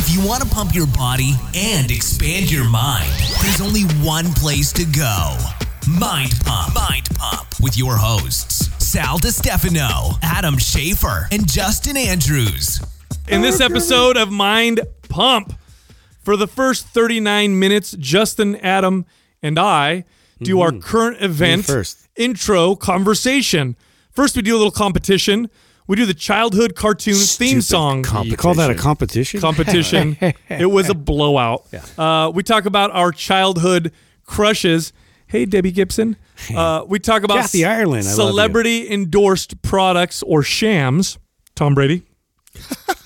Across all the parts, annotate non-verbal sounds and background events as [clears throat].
If you want to pump your body and expand your mind, there's only one place to go Mind Pump. Mind Pump with your hosts, Sal DiStefano, Adam Schaefer, and Justin Andrews. In this episode of Mind Pump, for the first 39 minutes, Justin, Adam, and I do our mm-hmm. current event first. intro conversation. First, we do a little competition. We do the childhood cartoon theme song You call that a competition? competition. [laughs] it was a blowout. Uh, we talk about our childhood crushes. Hey, Debbie Gibson. Uh, we talk about Kathy Ireland, I love you. celebrity endorsed products or shams. Tom Brady.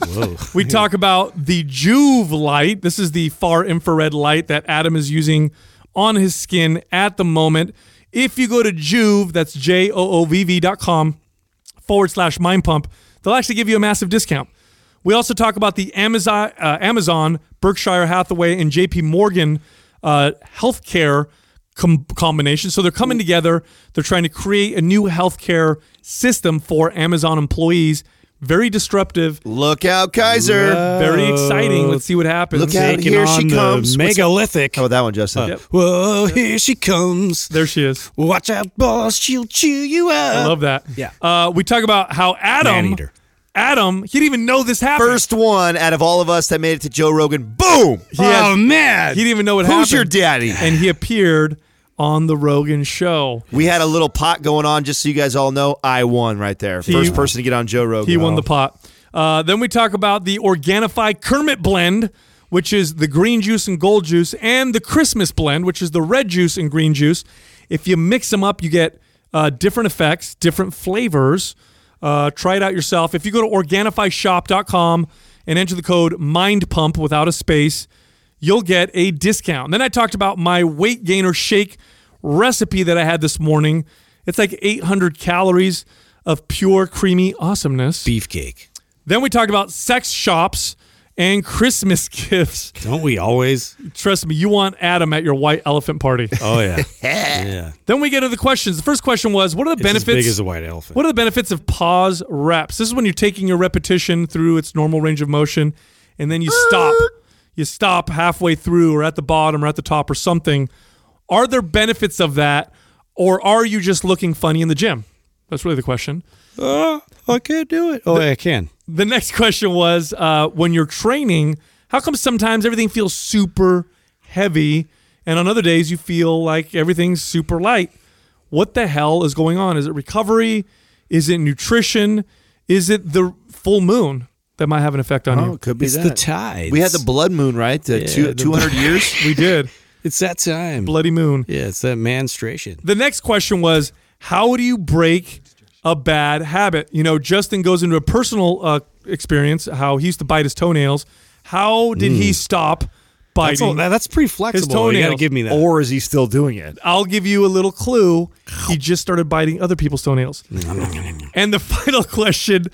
Whoa. We talk about the Joovv light. This is the far infrared light that Adam is using on his skin at the moment. If you go to Joovv, that's J O O V V dot com forward slash mind pump, they'll actually give you a massive discount. We also talk about the Amazon, uh, Amazon Berkshire Hathaway, and JP Morgan uh, healthcare com- combination. So they're coming together. They're trying to create a new healthcare system for Amazon employees. Very disruptive, Look out, Kaiser. very exciting. Let's see what happens. Look out. Taking Here on she comes. Megalithic. How about that one, Justin? Yep. Whoa, here she comes. There she is. Watch out, boss. She'll chew you up. I love that. Yeah. Uh, we talk about how Adam, Man-eater. Adam, he didn't even know this happened. First one out of all of us that made it to Joe Rogan. Boom. he, had- oh, man. he didn't even know what happened. Who's your daddy? And he appeared on the Rogan show. We had a little pot going on, just so you guys all know. I won right there. He- First person to get on Joe Rogan. He won Oh. the pot. Uh, then we talk about the Organifi Kermit blend, which is the green juice and gold juice, and the Christmas blend, which is the red juice and green juice. If you mix them up, you get uh, different effects, different flavors. Uh, try it out yourself. If you go to OrganifiShop.com and enter the code MINDPUMP without a space, you'll get a discount. Then I talked about my weight gainer shake recipe that I had this morning. It's like 800 calories of pure creamy awesomeness. Beefcake. Then we talked about sex shops and Christmas [laughs] gifts. Don't we always? Trust me, you want Adam at your white elephant party. [laughs] Oh, yeah. [laughs] yeah. then we get to the questions. The first question was, what are the It's benefits? as big as a white elephant. What are the benefits of pause reps? This is when you're taking your repetition through its normal range of motion and then you stop. You stop halfway through or at the bottom or at the top or something. Are there benefits of that or are you just looking funny in the gym? That's really the question. Oh, I can't do it. Oh, I can. The next [laughs] question was uh, when you're training, how come sometimes everything feels super heavy and on other days you feel like everything's super light? What the hell is going on? Is it recovery? Is it nutrition? Is it the full moon that might have an effect on Oh, you? it could be It's that. the tides. we had the blood moon, right? The two, the 200 years. [laughs] We did. It's that time. Bloody moon. Yeah, it's that menstruation. The next question was how do you break a bad habit? You know, Justin goes into a personal uh, experience, how he used to bite his toenails. How did he stop That's, biting? all, that's pretty flexible. You got to toenails. give me that. or is he still doing it? I'll give you a little clue. He just started biting other people's toenails. [laughs] and the final question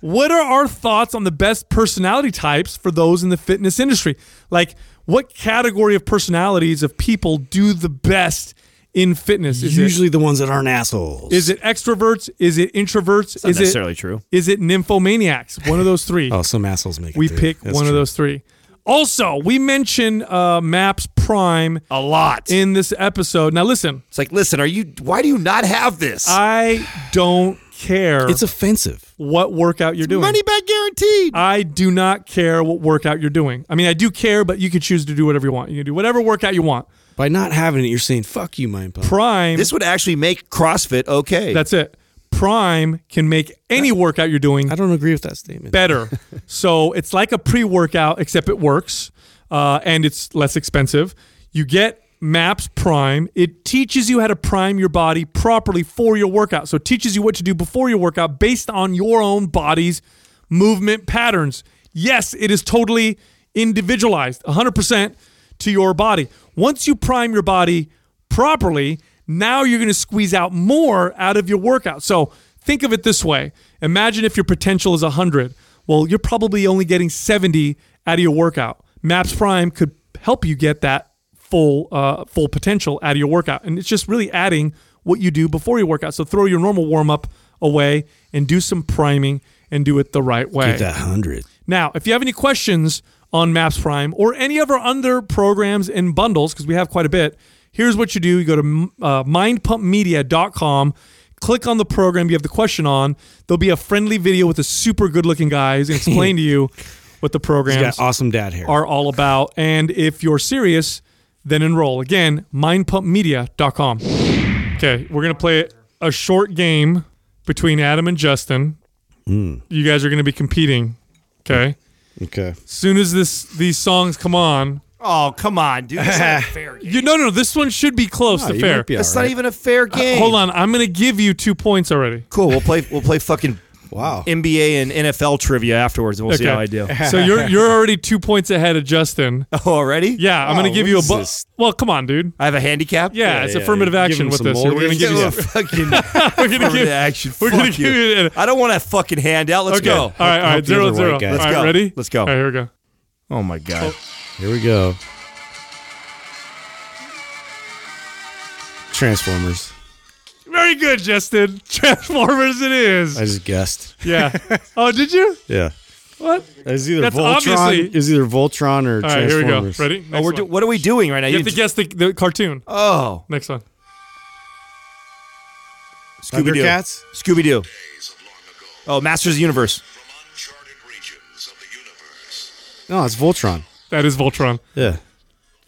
What are our thoughts on the best personality types for those in the fitness industry? Like, what category of personalities of people do the best in fitness? Is Usually the ones that aren't assholes. Is it extroverts? Is it introverts? Not is necessarily it true. is it nymphomaniacs? One of those three. [laughs] Oh, some assholes make it. we pick That's one of those three. Also, we mention uh, Maps Prime A lot. in this episode. Now, listen, It's like, listen, are you? Why do you not have this? I don't care It's offensive. what workout you're doing. Money back guaranteed. I do not care what workout you're doing. I mean, I do care, but you can choose to do whatever you want. You can do whatever workout you want. By not having it, you're saying "fuck you, mind pump." Prime, This would actually make CrossFit okay. that's it. Prime can make any workout you're doing I don't agree with that statement. better. [laughs] so it's like a pre workout, except it works uh, and it's less expensive. You get MAPS Prime. It teaches you how to prime your body properly for your workout. So it teaches you what to do before your workout based on your own body's movement patterns. Yes, it is totally individualized, 100% to your body. Once you prime your body properly, now you're going to squeeze out more out of your workout. So think of it this way Imagine if your potential is 100. Well, you're probably only getting 70 out of your workout. Maps Prime could help you get that full uh, full potential out of your workout, and it's just really adding what you do before your workout. So throw your normal warm up away and do some priming and do it the right way. Get that hundred. Now, if you have any questions on Maps Prime or any of our other programs and bundles, because we have quite a bit, here's what you do. You go to uh, mindpumpmedia.com, click on the program you have the question on. There'll be a friendly video with a super good looking guy who's going to explain to [laughs] you what the programs awesome dad hair. are all about. And if you're serious, then enroll. Again, mindpumpmedia.com. Okay, we're going to play a short game between Adam and Justin. Hmm. You guys are going to be competing. Okay. okay. As soon as this these songs come on, Oh, come on, dude. That's not a [laughs] fair game. you no no this one should be close Oh, to fair. It's be That's all not even a fair uh, game. Hold on, I'm going to give you two points already. Cool. We'll play. We'll play fucking Wow. NBA and NFL trivia afterwards, and we'll see how I do. so you're [laughs] you're already two points ahead of Justin. Oh, already? Yeah, I'm Oh, going to give you a is bu- this? well. Come on, dude. I have a handicap. Yeah, Yeah, it's yeah, affirmative give action with this. Here, We're going to give you. Oh, fucking [laughs] [laughs] We're going to affirmative give. action. We're gonna give you. you. I don't want a fucking handout. Let's Okay. go. All right, all right. Help the Zero other zero. white guy. All Let's right, ready? Let's go. All right, here we go. Oh my god. Oh. Here we go. Transformers. Very good, Justin. [laughs] Transformers it is. I just guessed. Yeah. [laughs] Oh, did you? Yeah. What? It's either That's Voltron. obviously- Is either Voltron or All right, here we go. Transformers. Ready? Oh, we're do- what are we doing right now? You have to guess the, the cartoon. Oh, Next one. Scooby Doo. Thundercats. Scooby Doo. Oh, Masters of the Universe. uncharted regions of the universe. No, it's Voltron. That is Voltron. Yeah.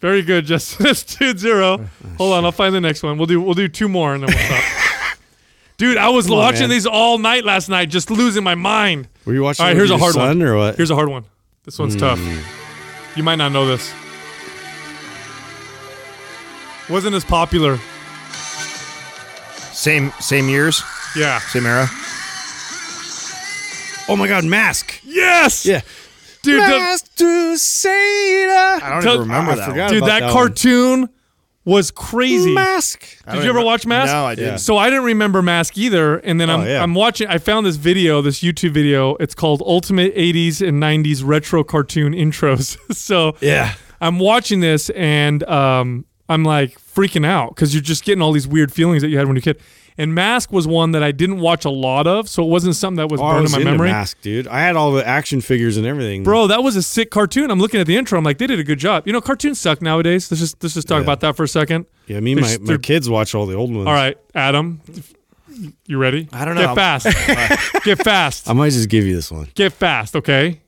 Very good, Justin. [laughs] That's two zero. Hold on, I'll find the next one. We'll do we'll do two more and then we'll stop. [laughs] Dude, I was on, watching man. these all night last night, just losing my mind. Were you watching? All right, here's a your hard one. Or what? Here's a hard one. This one's tough. Hmm. You might not know this. Wasn't as popular. Same same years, Yeah. same era. oh my God, Mask. Yes. Yeah. Dude, the- Mask. I don't even remember I that. one. dude, about that, that one. cartoon was crazy. Mask. Did you ever even- watch Mask? No, I didn't. So I didn't remember Mask either, and then I'm Oh, yeah. I'm watching. I found this video, this YouTube video. It's called Ultimate '80s and '90s Retro Cartoon Intros. [laughs] so Yeah. I'm watching this, and um, I'm like freaking out because you're just getting all these weird feelings that you had when you were a kid. And Mask was one that I didn't watch a lot of, so it wasn't something that was Oh, I burned was in my into memory. Mask, dude. I had all the action figures and everything. Bro, that was a sick cartoon. I'm looking at the intro. I'm like, they did a good job. You know, cartoons suck nowadays. Let's just let's just talk Yeah. about that for a second. Yeah, me and my, my kids watch all the old ones. All right, Adam, you ready? I don't know. Get fast. [laughs] Get fast. I might just give you this one. Get fast. Okay.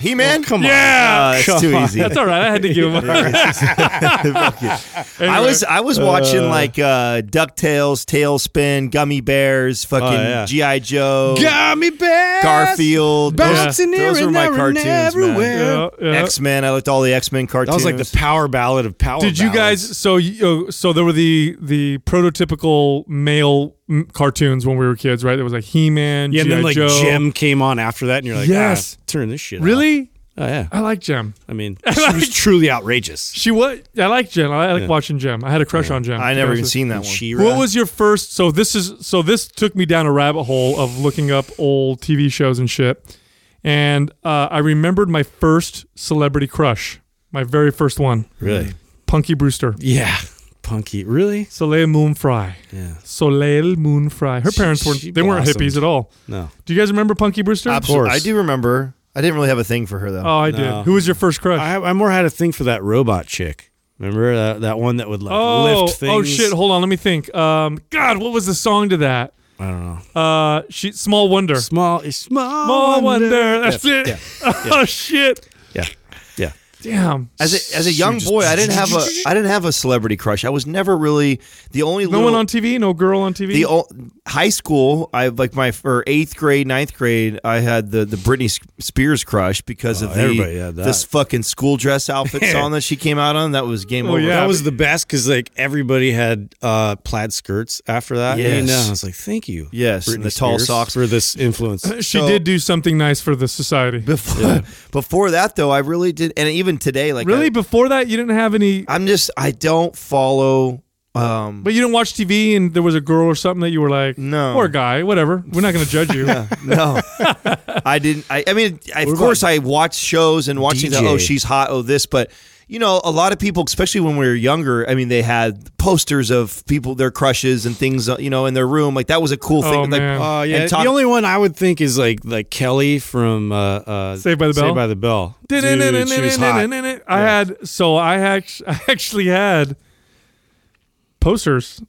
He Man. Come on. Yeah. Uh, it's Come too on. easy. That's all right. I had to give him. [laughs] I was I was watching like uh, Ducktales, TaleSpin, Gummi Bears, fucking Oh, yeah. GI Joe, Gummi bears. Garfield. Bouncing those, here those were and my there and cartoons, man. everywhere. Yeah, yeah. X Men. I looked all the X Men That cartoons. was like the power ballad of power. Did you guys? So you, uh, so there were the the prototypical male mm, cartoons when we were kids, right? There was like He Man, Yeah, and then G.I. like Joe. Jem came on after that, and you're like, Yes. ah, turn this shit. off. Really? Oh yeah. I like Jem. I mean, [laughs] she was truly outrageous. She was. I like Jem. I like Yeah. watching Jem. I had a crush on Jem. I never even seen that one. She-Ra. What was your first? So this is so this took me down a rabbit hole of looking up old TV shows and shit, and uh, I remembered my first celebrity crush, my very first one, really? Punky Brewster, Yeah. Punky. Really? Soleil Moon Fry, Yeah. Soleil Moon Fry. Her She- parents weren't she they weren't blossomed. hippies at all. No. Do you guys remember Punky Brewster? Absolutely. course. I do remember. I didn't really have a thing for her though. Oh, I did. Who was your first crush? I, I more had a thing for that robot chick. Remember that that one that would like oh, lift things? oh shit! Hold on, let me think. Um, God, what was the song to that? I don't know. Uh, she Small Wonder. Small, small, Small Wonder. That's Yeah, it. Yeah, [laughs] Oh shit! yeah, yeah. Damn. As a as a young just- boy, I didn't have a [laughs] I didn't have a celebrity crush. I was never really the only No little, one on TV. No girl on TV. the o- high school. I like my for eighth grade, ninth grade. I had the the Britney Spears crush because Oh, of the everybody had that. this fucking school dress outfit song [laughs] that she came out on. That was game Oh, over. yeah. that was the best because like everybody had uh, plaid skirts after that. Yes. You know? I was like, thank you. Yes, and Britney the tall socks. for this influence. [laughs] she so- did do something nice for the society. Before before that though, I really did, and even today, like really, I, before that, you didn't have any. I'm just I don't follow. Um, But you didn't watch TV, and there was a girl or something that you were like, No. or a guy, whatever. We're not going to judge you. [laughs] no, I didn't. I, I mean, I, of course, I watch shows and watching the oh she's hot, oh this, but you know, a lot of people, especially when we were younger, I mean, they had posters of people, their crushes and things, uh, you know, in their room. Like that was a cool Oh, thing. Like, man. Oh yeah, talk- the only one I would think is like like Kelly from uh, uh, Saved by the Bell? Saved by the Bell. Dude, she was hot. I had so I act- I actually had posters.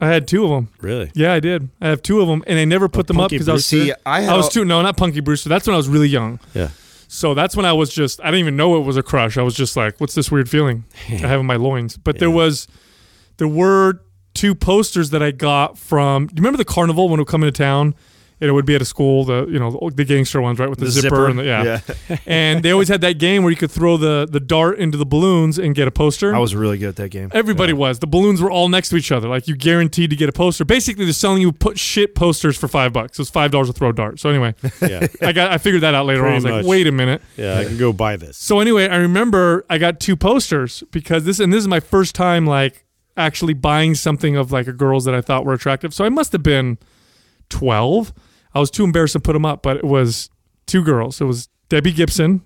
I had two of them. Really? Yeah, I did. I have two of them, and I never put them up because I was Brewster? See, I had I was a- too no, not Punky Brewster. That's when I was really young. Yeah. So that's when I was just I didn't even know it was a crush. I was just like, what's this weird feeling I have in my loins? But there was there were two posters that I got from do you remember the carnival when it would come into town? It would be at a school, the you know the gangster ones, right, with the, The zipper, zipper, and the, yeah. yeah. [laughs] and they always had that game where you could throw the the dart into the balloons and get a poster. I was really good at that game. Everybody was. The balloons were all next to each other. Like you guaranteed to get a poster. Basically, they're selling you put shit posters for five bucks. It was five dollars to throw a dart. So anyway, [laughs] Yeah. I got I figured that out later on. I was Pretty like, wait a minute. Yeah, I can go buy this. So anyway, I remember I got two posters because this and this is my first time like actually buying something of like a girls that I thought were attractive. So I must have been twelve. I was too embarrassed to put them up, but it was two girls. It was Debbie Gibson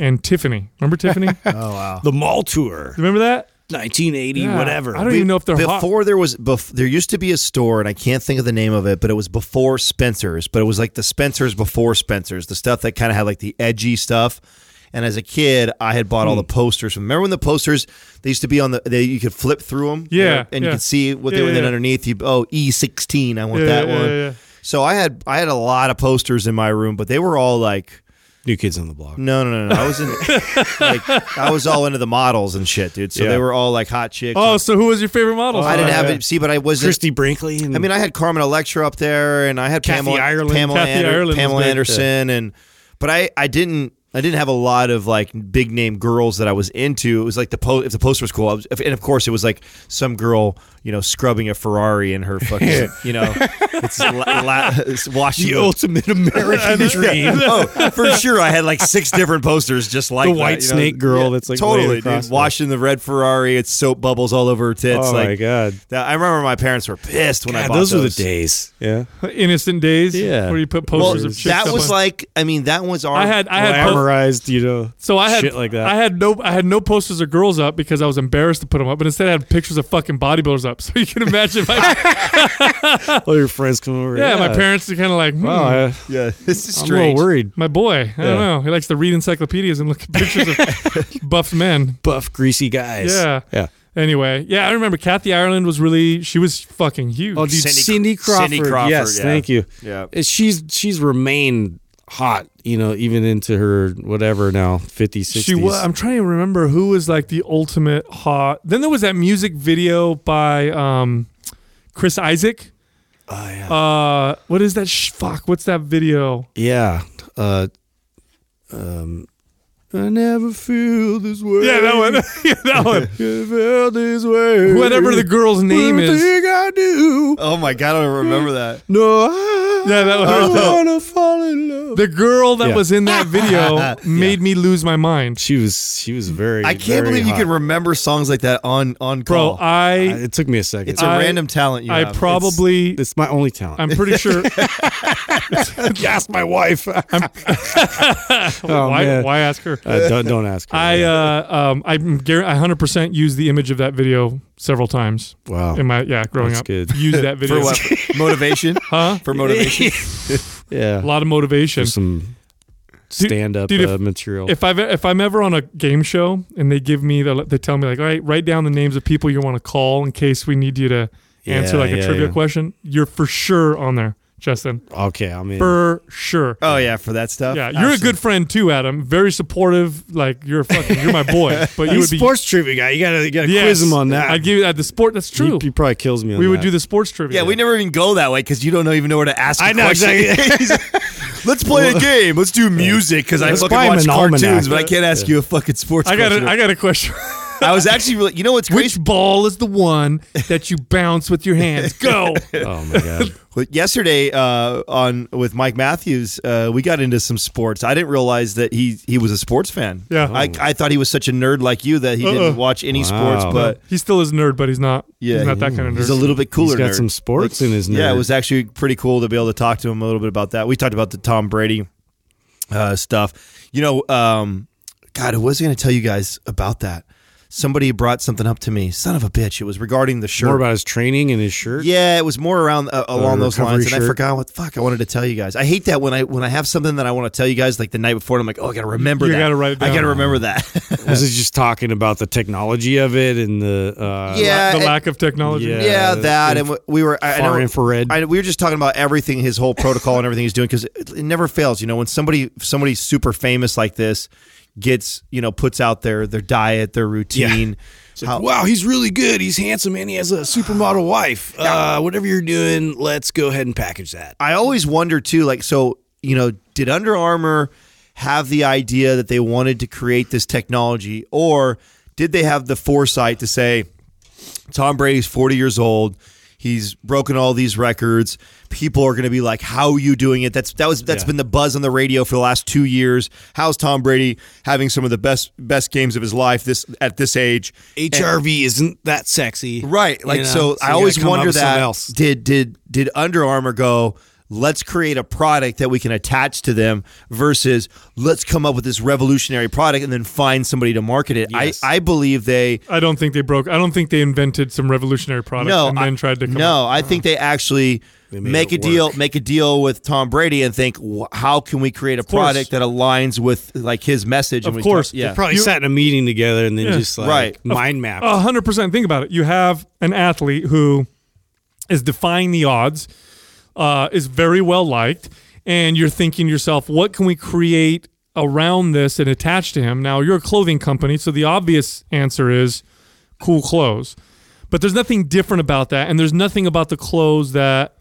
and Tiffany. Remember [laughs] Tiffany? Oh wow. The mall tour, Remember that? 1980, Yeah. whatever. I don't even know if they're hot. before there was bef- there used to be a store and I can't think of the name of it, but it was before Spencer's, but it was like the Spencer's before Spencer's, the stuff that kind of had like the edgy stuff. And as a kid, I had bought all Hmm. the posters. Remember when the posters they used to be on the they you could flip through them, Yeah, and yeah. you could see what Yeah, they were. Then yeah. underneath you, oh E sixteen, I want Yeah, that yeah, one. Yeah, yeah. So I had I had a lot of posters in my room, but they were all like New Kids on the Block. no no no no. I was in [laughs] like I was all into the models and shit, dude. So Yeah. they were all like hot chicks. Oh, so who was your favorite model? I didn't Oh, have yeah. it. See, but I wasn't. Christie Brinkley. And I mean, I had Carmen Electra up there, and I had Kathy Pamela, Ireland. Pamela, Kathy Ander- Ireland was Pamela big. Anderson, and but I, I didn't, I didn't have a lot of like big name girls that I was into. It was like the po- if the poster was cool, I was, if, and of course it was like some girl, you know, scrubbing a Ferrari in her fucking, you know, it's, la- la- it's washing the ultimate American [laughs] dream. oh, for sure. I had like six different posters just like The that, white you know? snake girl that's, like, totally dude, washing the red Ferrari. It's soap bubbles all over her tits. Oh like, my god. that- I remember my parents were pissed when I God, bought those, those. were the days. Yeah. Innocent Days. Yeah. where you put Well, posters of chicks. that was on- like, I mean, that was our. I had I had po- Glamorized, you know. so I had shit like that. I had no I had no posters of girls up because I was embarrassed to put them up, but instead I had pictures of fucking bodybuilders up. [laughs] So you can imagine, my, [laughs] All your friends come over. yeah, my parents are kind of like, hmm, Wow, I, yeah, [laughs] this is I'm a little worried. my boy. I don't know. He likes to read encyclopedias and look at pictures of buff men. Buff, greasy guys. Yeah. Yeah. Anyway, yeah, I remember Kathy Ireland was really she was fucking huge. Oh, dude, Cindy- Cindy, Crawford. Cindy Crawford, Yes, yeah. thank you. Yeah. She's she's remained hot, you know, even into her whatever now, 50s, 60s. She was. I'm trying to remember who was like the ultimate hot. Then there was that music video by um, Chris Isaak. Oh, yeah. Uh, what is that? Sh- fuck, what's that video? yeah. Uh, um, I never feel this way. Yeah, that one. [laughs] yeah, that one. [laughs] I felt this way. Whatever the girl's name is. Everything I do. Oh my god, I don't remember that. No, I, Yeah, that was- I wanna fall in love. The girl that Yeah. was in that video [laughs] made me lose my mind, She was she was very. I can't very believe you hot. can remember songs like that on on bro. call. I It took me a second. it's a I- random talent you I have. probably. it's my only talent. I'm pretty sure. [laughs] ask my wife. [laughs] oh why, man. why ask her? Uh, don't don't ask. Her. I uh um I'm gar- I 100% used the image of that video several times wow. in my yeah growing That's up. good. Used that [laughs] video for what motivation? [laughs] Huh? For motivation? [laughs] Yeah. A lot of motivation. For some stand up dude, if- uh, material. If I've if I'm ever on a game show and they give me the they tell me like all right write down the names of people you want to call in case we need you to answer Yeah, like a yeah, trivia yeah. question you're for sure on there Justin okay, I mean, for sure Oh yeah, for that stuff. yeah you're a good friend too Adam very supportive like you're a fucking you're my boy [laughs] but you would be sports trivia guy. You gotta you gotta yes, quiz him on that. I'd give you that the sport that's true He, probably kills me. on we would do the sports trivia Yeah, we never even go that way because you don't know, even know where to ask. I a know, question. exactly. [laughs] Let's play a [laughs] game. Let's do music because I Let's fucking buy him watch cartoons, almanac. but I can't ask you a fucking sports. I got question. a, I got a question I was actually, really, you know what's crazy? which ball is the one that you bounce with your hands go [laughs] Oh my god. Well, yesterday uh, on with Mike Matthews, uh, we got into some sports. I didn't realize that he he was a sports fan. Yeah. I, I thought he was such a nerd like you that he didn't watch any sports, but he still is a nerd but he's not yeah, he's not that kind of nerd He's a little bit cooler. He's got nerd. some sports in his. Nerd. Yeah, it was actually pretty cool to be able to talk to him a little bit about that. We talked about the Tom Brady uh, stuff. You know, um, God, I was going to tell you guys about that. Somebody brought something up to me. Son of a bitch! It was regarding the shirt. More about his training and his shirt. Yeah, it was more around uh, along those lines, and I forgot what the fuck I wanted to tell you guys. I hate that when I when I have something that I want to tell you guys like the night before, and I'm like, oh, I gotta remember You that. gotta write it I gotta remember that. [laughs] Was it just talking about the technology of it and the uh, Yeah, the and- lack of technology. Yeah. yeah, that, inf- and we were I, I far know, infrared. I, we were just talking about everything, his whole protocol and everything he's doing because it, it never fails. You know, when somebody somebody super famous like this gets you know puts out their their diet, their routine. how- wow, he's really good. He's handsome and he has a supermodel wife. [laughs] Uh, whatever you're doing, let's go ahead and package that. I always wonder too, like, so you know, did Under Armour have the idea that they wanted to create this technology, or did they have the foresight to say, Tom Brady's forty years old, he's broken all these records. People are going to be like, "How are you doing it?" That's that was that's Yeah. been the buzz on the radio for the last two years. How's Tom Brady having some of the best best games of his life this at this age? HRV isn't that sexy, Right. Like You know? so, you I always wonder that did did did Under Armour go let's create a product that we can attach to them versus let's come up with this revolutionary product and then find somebody to market it. Yes. I I believe they I don't think they broke. I don't think they invented some revolutionary product no, and then I, tried to come No, up. I think they actually They make a it deal make a deal with Tom Brady and think wh- how can we create a course. product that aligns with like his message Of and course. talk- yeah. Probably You- sat in a meeting together and then Yeah. just like Right. mind mapped. A hundred percent. Think about it. You have an athlete who is defying the odds, uh, is very well liked, and you're thinking to yourself, what can we create around this and attach to him? Now you're a clothing company, so the obvious answer is cool clothes. But there's nothing different about that, and there's nothing about the clothes that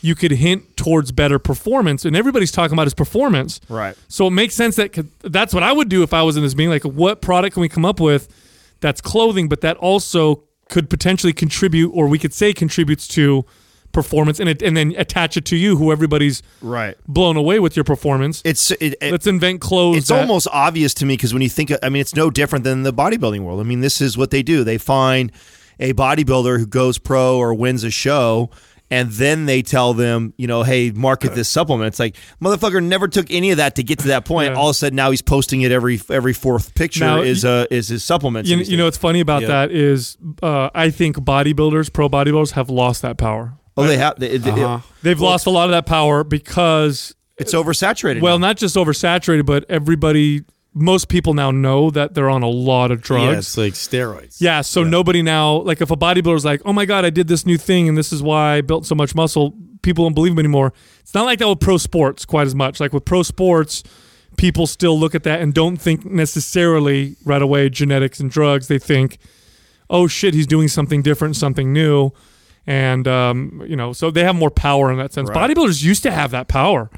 you could hint towards better performance. And everybody's talking about his performance. Right. So it makes sense that that's what I would do if I was in this meeting. Like, what product can we come up with that's clothing, but that also could potentially contribute, or we could say contributes to performance, and it, and then attach it to you, who everybody's Right. blown away with your performance. It's it, it- Let's invent clothes. it's that- almost obvious to me because when you think, I mean, it's no different than the bodybuilding world. I mean, this is what they do. They find a bodybuilder who goes pro or wins a show, and then they tell them, you know, hey, market this supplement. It's like motherfucker never took any of that to get to that point. Yeah. All of a sudden, now he's posting it every every fourth picture Now, is uh is his supplements. You, you know what's funny about Yeah. that is uh, I think bodybuilders, pro bodybuilders, have lost that power. Oh, they have. They, they- Uh-huh. They've lost a lot of that power because it's oversaturated. well, now. not just oversaturated, but everybody, most people now know that they're on a lot of drugs. Yeah, it's like steroids. Yeah, so nobody now like if a bodybuilder's like, "Oh my god, I did this new thing and this is why I built so much muscle." People don't believe him anymore. It's not like that with pro sports quite as much. Like with pro sports, people still look at that and don't think necessarily right away genetics and drugs. They think, "Oh shit, he's doing something different, something new." And um, you know, so they have more power in that sense. Bodybuilders used to have that power.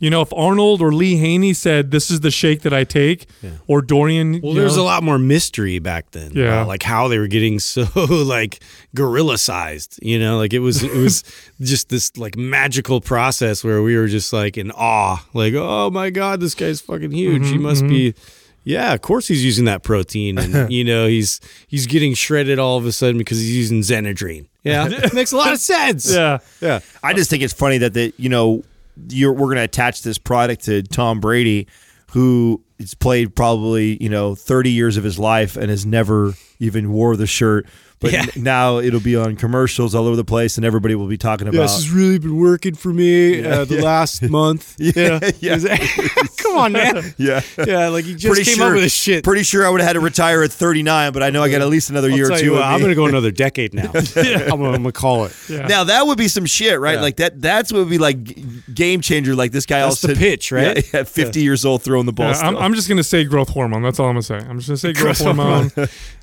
You know, if Arnold or Lee Haney said, "This is the shake that I take," or Dorian, Well, there's know, a lot more mystery back then. Yeah. like how they were getting so [laughs] like gorilla sized. You know, like it was it was [laughs] just this like magical process where we were just like in awe. Like, oh my god, this guy's fucking huge. Mm-hmm, he must be. Yeah, of course he's using that protein, and [laughs] you know he's he's getting shredded all of a sudden because he's using Xenadrine. Yeah, [laughs] it makes a lot of sense. yeah. yeah. I just think it's funny that the you know you're we're going to attach this product to Tom Brady, who has played probably you know 30 years of his life and has never even wore the shirt. But Yeah. n- now it'll be on commercials all over the place, and everybody will be talking about. Yeah, this has really been working for me uh, the last [laughs] month. Yeah, yeah. [laughs] [laughs] Come on, man. yeah, Yeah, like he just came up with this shit. Pretty sure I would have had to retire at 39, but I know I got at least another I'll year or two. you what, I'm going to go another decade now. I'm going I'm to call it. Yeah. Now that would be some shit, right? Yeah. Like that. That's what would be like game changer. Like this guy. That's also the pitch, right? Yeah, yeah, 50 years old, throwing the ball. Yeah, I'm, just gonna say growth hormone. That's all I'm gonna say. I'm just gonna say growth, Growth hormone,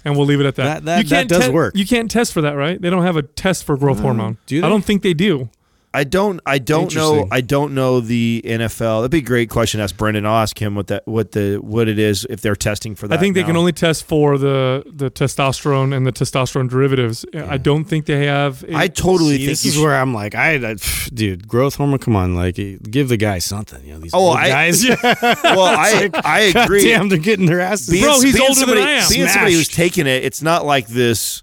and we'll leave it at that. That- that- you can't that does te- work. You can't test for that, right? They don't have a test for growth hormone. do they? I don't think they do. I don't. I don't know. I don't know the NFL. That'd be a great question. to Ask Brendan. I'll ask him what that what the what it is if they're testing for that. I think they now. can only test for the the testosterone and the testosterone derivatives. I don't think they have. a- I totally See, think this is should- where I'm like, I, I dude, growth hormone. Come on, like, eh, give the guy something. You know, these Oh, old I- guys. [laughs] Well, I I agree. Damn, they're getting their asses. Being- Bro, he's older than I am. Being somebody who's taking it, it's not like this.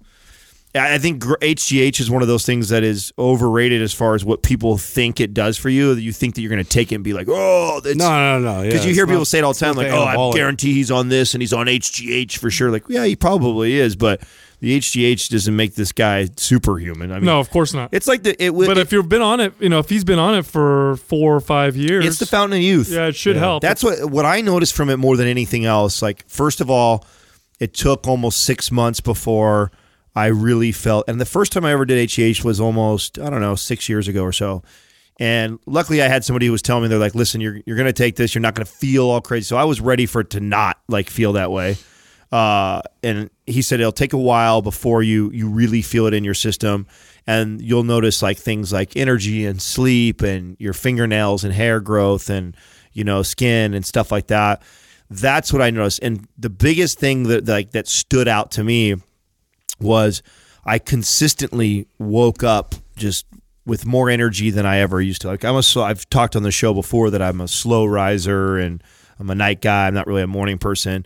I I think HGH is one of those things that is overrated as far as what people think it does for you. You think that you're going to take it and be like, oh, that's, No, no, no. Because you hear people say it all the time, like, "Oh, I guarantee he's on this and he's on HGH for sure." Like, yeah, he probably is, but the HGH doesn't make this guy superhuman. I mean, No, of course not. it's like the it. would but if you've been on it, you know, if he's been on it for four or five years, it's the fountain of youth. Yeah, it should help. That's what what I noticed from it more than anything else. Like, first of all, it took almost six months before I really felt. And the first time I ever did HGH was almost I don't know six years ago or so. And luckily, I had somebody who was telling me they're like, "Listen, you're you're going to take this. You're not going to feel all crazy." So I was ready for it to not like feel that way. Uh, and he said it'll take a while before you you really feel it in your system, and you'll notice like things like energy and sleep and your fingernails and hair growth and you know skin and stuff like that. That's what I noticed. And the biggest thing that like that stood out to me was I consistently woke up just with more energy than I ever used to. Like I'm a I've talked on the show before that I'm a slow riser and I'm a night guy. I'm not really a morning person.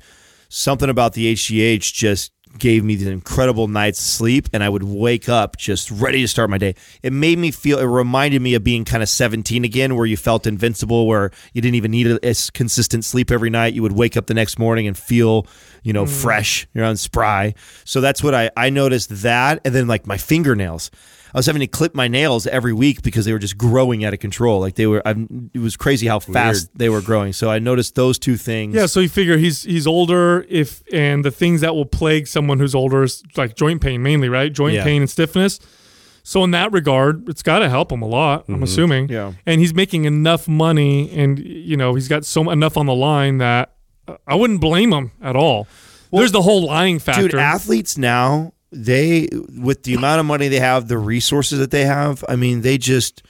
Something about the HGH just gave me the incredible night's sleep and I would wake up just ready to start my day. It made me feel it reminded me of being kind of 17 again where you felt invincible where you didn't even need a, a consistent sleep every night. You would wake up the next morning and feel, you know, mm. fresh, you're on spry. So that's what I I noticed that and then like my fingernails. I was having to clip my nails every week because they were just growing out of control. Like they were, I'm, it was crazy how fast they were growing. So I noticed those two things. Yeah, so you figure he's he's older if and the things that will plague someone who's older is like joint pain mainly, right? Joint Yeah. pain and stiffness. So in that regard, it's got to help him a lot. I'm assuming. Mm-hmm. Yeah. And he's making enough money, and you know he's got so enough on the line that uh, I wouldn't blame him at all. There's the whole lying factor. dude athletes now they with the amount of money they have the resources that they have i mean they just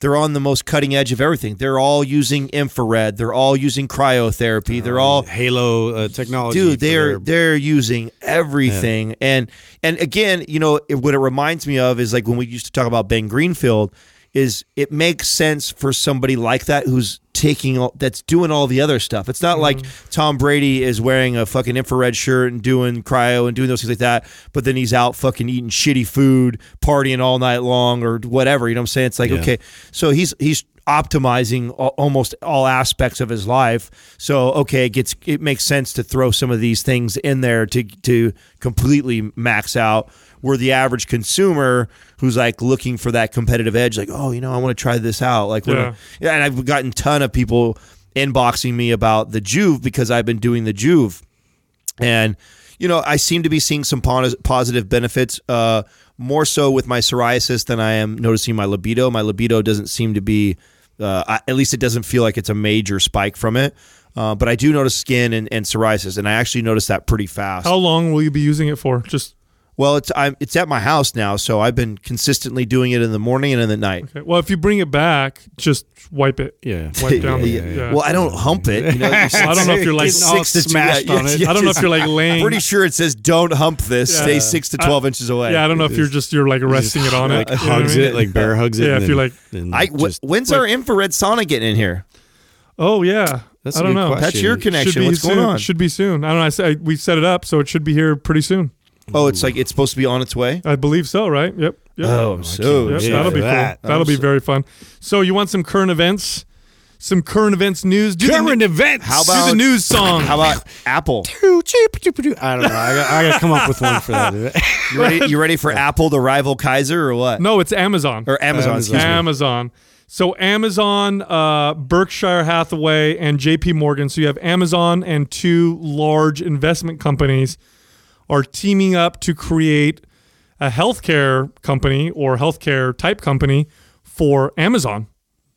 they're on the most cutting edge of everything. They're all using infrared. They're all using cryotherapy. They're all Halo uh, technology. dude they're they're using everything. And and again you know it, what it reminds me of is like when we used to talk about ben greenfield is it makes sense for somebody like that who's taking all, that's doing all the other stuff it's not like mm-hmm. tom brady is wearing a fucking infrared shirt and doing cryo and doing those things like that but then he's out fucking eating shitty food partying all night long or whatever you know what i'm saying it's like Yeah. okay so he's he's optimizing almost all aspects of his life. So okay, it gets it makes sense to throw some of these things in there to to completely max out. Where the average consumer who's like looking for that competitive edge, like oh, you know, I want to try this out. Like Yeah. yeah, and I've gotten ton of people inboxing me about the Joovv because I've been doing the Joovv and you know i seem to be seeing some positive benefits uh, more so with my psoriasis than i am noticing my libido my libido doesn't seem to be uh, I, at least it doesn't feel like it's a major spike from it uh, but i do notice skin and, and psoriasis and i actually notice that pretty fast How long will you be using it for? Just well it's I'm, it's at my house now so i've been consistently doing it in the morning and in the night okay. well, if you bring it back, just wipe it. Yeah. Wipe [laughs] down. the, Yeah, yeah. well i don't hump it you know [laughs] I don't know if you're like six to two- smashed yeah, on it. yeah, I don't know if you're like laying. pretty sure it says don't hump this Yeah. stay six to 12 inches away yeah, I don't know if you're just you're like resting it on it. Like you know what I hugs mean? it, like bear hugs it. Yeah, if you're then- like- then I, wh- just- when's our infrared sauna getting in here? Oh yeah, That's I a don't know. question. That's your Should connection. Be What's soon. going on? Should be soon. I don't know. I say we set it up, so it should be here pretty soon. Oh, it's like it's supposed to be on its way. I believe so. Right? Yep. Yep. Oh, so Yep, yeah, that'll be that. cool. That'll be so- very fun. So you want some current events? Some current events news? Do current the, events. How do about- the news song? How about Apple? [laughs] I don't know. I got, I got to come up with one for that. [laughs] You ready? You ready for [laughs] Apple to rival Kaiser or what? no, it's Amazon. Or Amazon? Amazon. Amazon. So Amazon, uh, Berkshire Hathaway, and J.P. Morgan. So you have Amazon and two large investment companies are teaming up to create a healthcare company or healthcare type company for Amazon.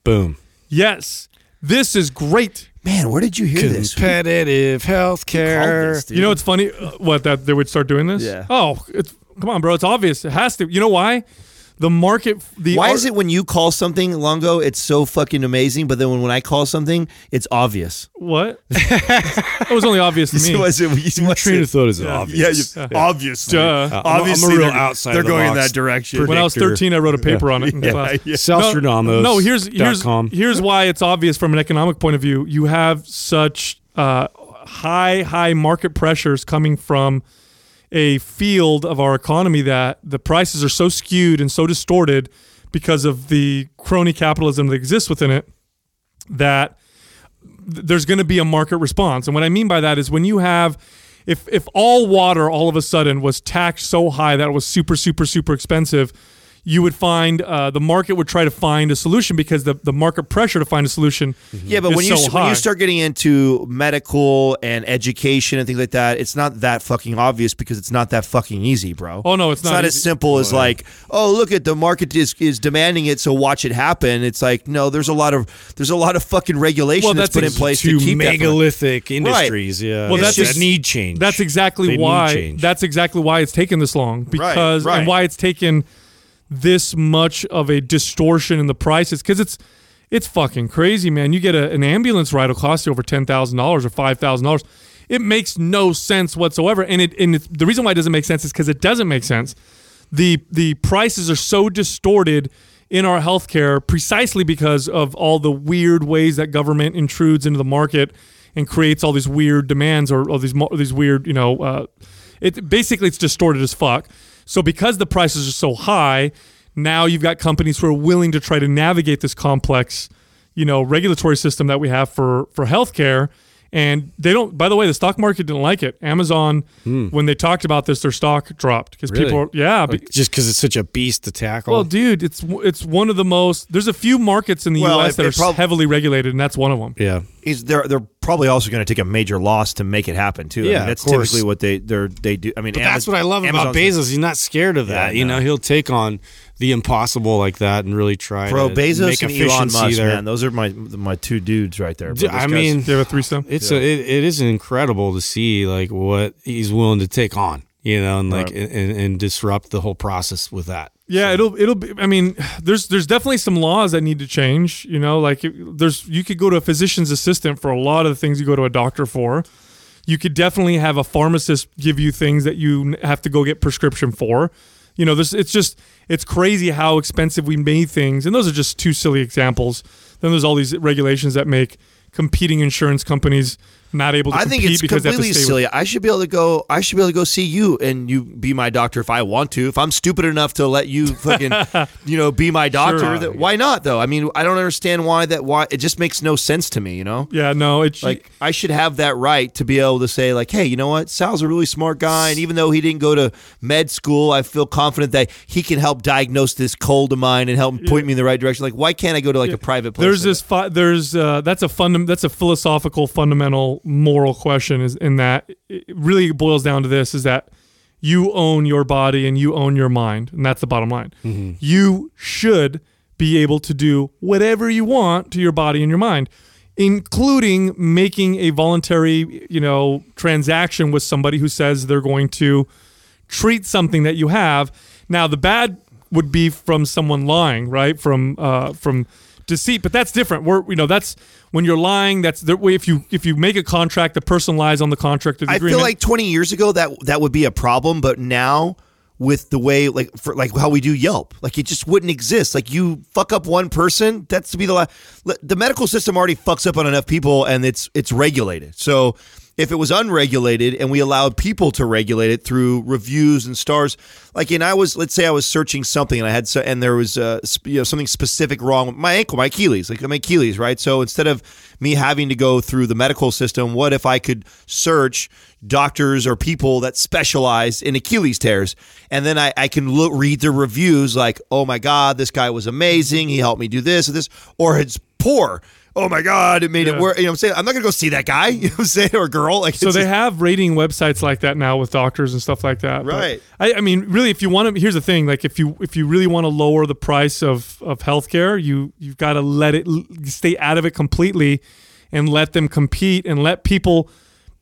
Boom. Yes, this is great. Man, where did you hear this? Competitive healthcare. this, dude? You know what's funny? Uh, What that they would start doing this? Yeah. Oh, it's, come on, bro. It's obvious. It has to. You know why? The market. The Why ar- is it when you call something Longo, it's so fucking amazing, but then when, when I call something, it's obvious? What? [laughs] that was only obvious to [laughs] me. Was it- was it- Train of thought is Yeah. obvious. Yeah, you, obviously. Duh. I'm a- I'm a real they're, outside they're the going in that direction. when I was 13, I wrote a paper on it in class. yeah. Selstradamus. No, here's here's com. here's why it's obvious from an economic point of view. You have such uh, high high market pressures coming from a field of our economy that the prices are so skewed and so distorted because of the crony capitalism that exists within it that there's going to be a market response. And what I mean by that is when you have if if all water all of a sudden was taxed so high that it was super super super expensive, you would find uh, the market would try to find a solution because the, the market pressure to find a solution. Yeah, but is when you so when you start getting into medical and education and things like that, it's not that fucking obvious because it's not that fucking easy, bro. Oh, no, it's not as easy. simple as like, oh, look at the market is is demanding it, so watch it happen. It's like, no, there's a lot of there's a lot of fucking regulation Well, that's, that's put in place to keep that from- megalithic industries. Yeah. Well, that's just ex- need change. That's exactly They why. That's exactly why it's taken this long because right. and why it's taken this much of a distortion in the prices because it's it's fucking crazy, man. You get a, an ambulance ride will cost you over ten thousand dollars or five thousand dollars. It makes no sense whatsoever, and it and it's, the reason why it doesn't make sense is because it doesn't make sense. the The prices are so distorted in our healthcare precisely because of all the weird ways that government intrudes into the market and creates all these weird demands or, or these these weird, you know, uh, it basically it's distorted as fuck. So because the prices are so high, now you've got companies who are willing to try to navigate this complex, you know, regulatory system that we have for for healthcare. And they don't. By the way, the stock market didn't like it. Amazon, hmm. when they talked about this, their stock dropped because Really? people, are, yeah, be- Like, just because it's such a beast to tackle. well, dude, it's it's one of the most. There's a few markets in the Well, U.S. it- that it are prob- heavily regulated, and that's one of them. yeah. He's they're they're probably also going to take a major loss to make it happen too. I Yeah, mean, that's of course. typically what they they they do. I mean, But that's what I love about Bezos. He's not scared of that. Yeah, you no. know, he'll take on the impossible like that and really try Bro, to Bezos make and Elon efficiency Musk, there. man, those are my my two dudes right there. bro. I mean, Do you have a threesome? it's a, it, it is incredible to see like what he's willing to take on, you know, and like and, and disrupt the whole process with that. Yeah, it'll it'll be. I mean, there's there's definitely some laws that need to change. You know, like it- there's you could go to a physician's assistant for a lot of the things you go to a doctor for. You could definitely have a pharmacist give you things that you have to go get prescription for. You know, this it's just it's crazy how expensive we made things, and those are just two silly examples. Then there's all these regulations that make competing insurance companies not able to I think it's because they have to completely stay with- silly. I should be able to go. I should be able to go see you, and you be my doctor if I want to. If I'm stupid enough to let you fucking, [laughs] you know, be my doctor, Sure. that, why not? Though I mean, I don't understand why that. Why it just makes no sense to me. You know, Yeah, no, it's like I should have that right to be able to say like, hey, you know what? Sal's a really smart guy, and even though he didn't go to med school, I feel confident that he can help diagnose this cold of mine and help point me in the right direction. Like, why can't I go to like a private place? There's this. Fi- there's uh, that's a fundam- That's a philosophical, fundamental, moral question. Is in that it really boils down to this: is that you own your body and you own your mind, and that's the bottom line. You should be able to do whatever you want to your body and your mind, including making a voluntary, you know, transaction with somebody who says they're going to treat something that you have. Now, the bad would be from someone lying, right? From uh, from deceit, but that's different. We're you know that's when you're lying. That's the way if you if you make a contract, the person lies on the contract. Of the I agreement. feel like 20 years ago that that would be a problem, but now with the way like for like how we do Yelp, like it just wouldn't exist. Like you fuck up one person, that's to be the last. The medical system already fucks up on enough people, and it's it's regulated. So if it was unregulated and we allowed people to regulate it through reviews and stars, like and I was let's say I was searching something and I had so, and there was uh, you know something specific wrong with my ankle, my Achilles, like my Achilles, right? So instead of me having to go through the medical system, what if I could search doctors or people that specialize in Achilles tears, and then I, I can look read the reviews like, oh my god, this guy was amazing, he helped me do this or this, or it's poor. Oh my God! It made Yeah. it work. You know what I'm saying? I'm not gonna go see that guy. [laughs] You know what I'm saying? Or girl. Like So they just- have rating websites like that now with doctors and stuff like that. Right. I, I mean, really, if you want to, here's the thing: like, if you if you really want to lower the price of of healthcare, you you've got to let it stay out of it completely, and let them compete and let people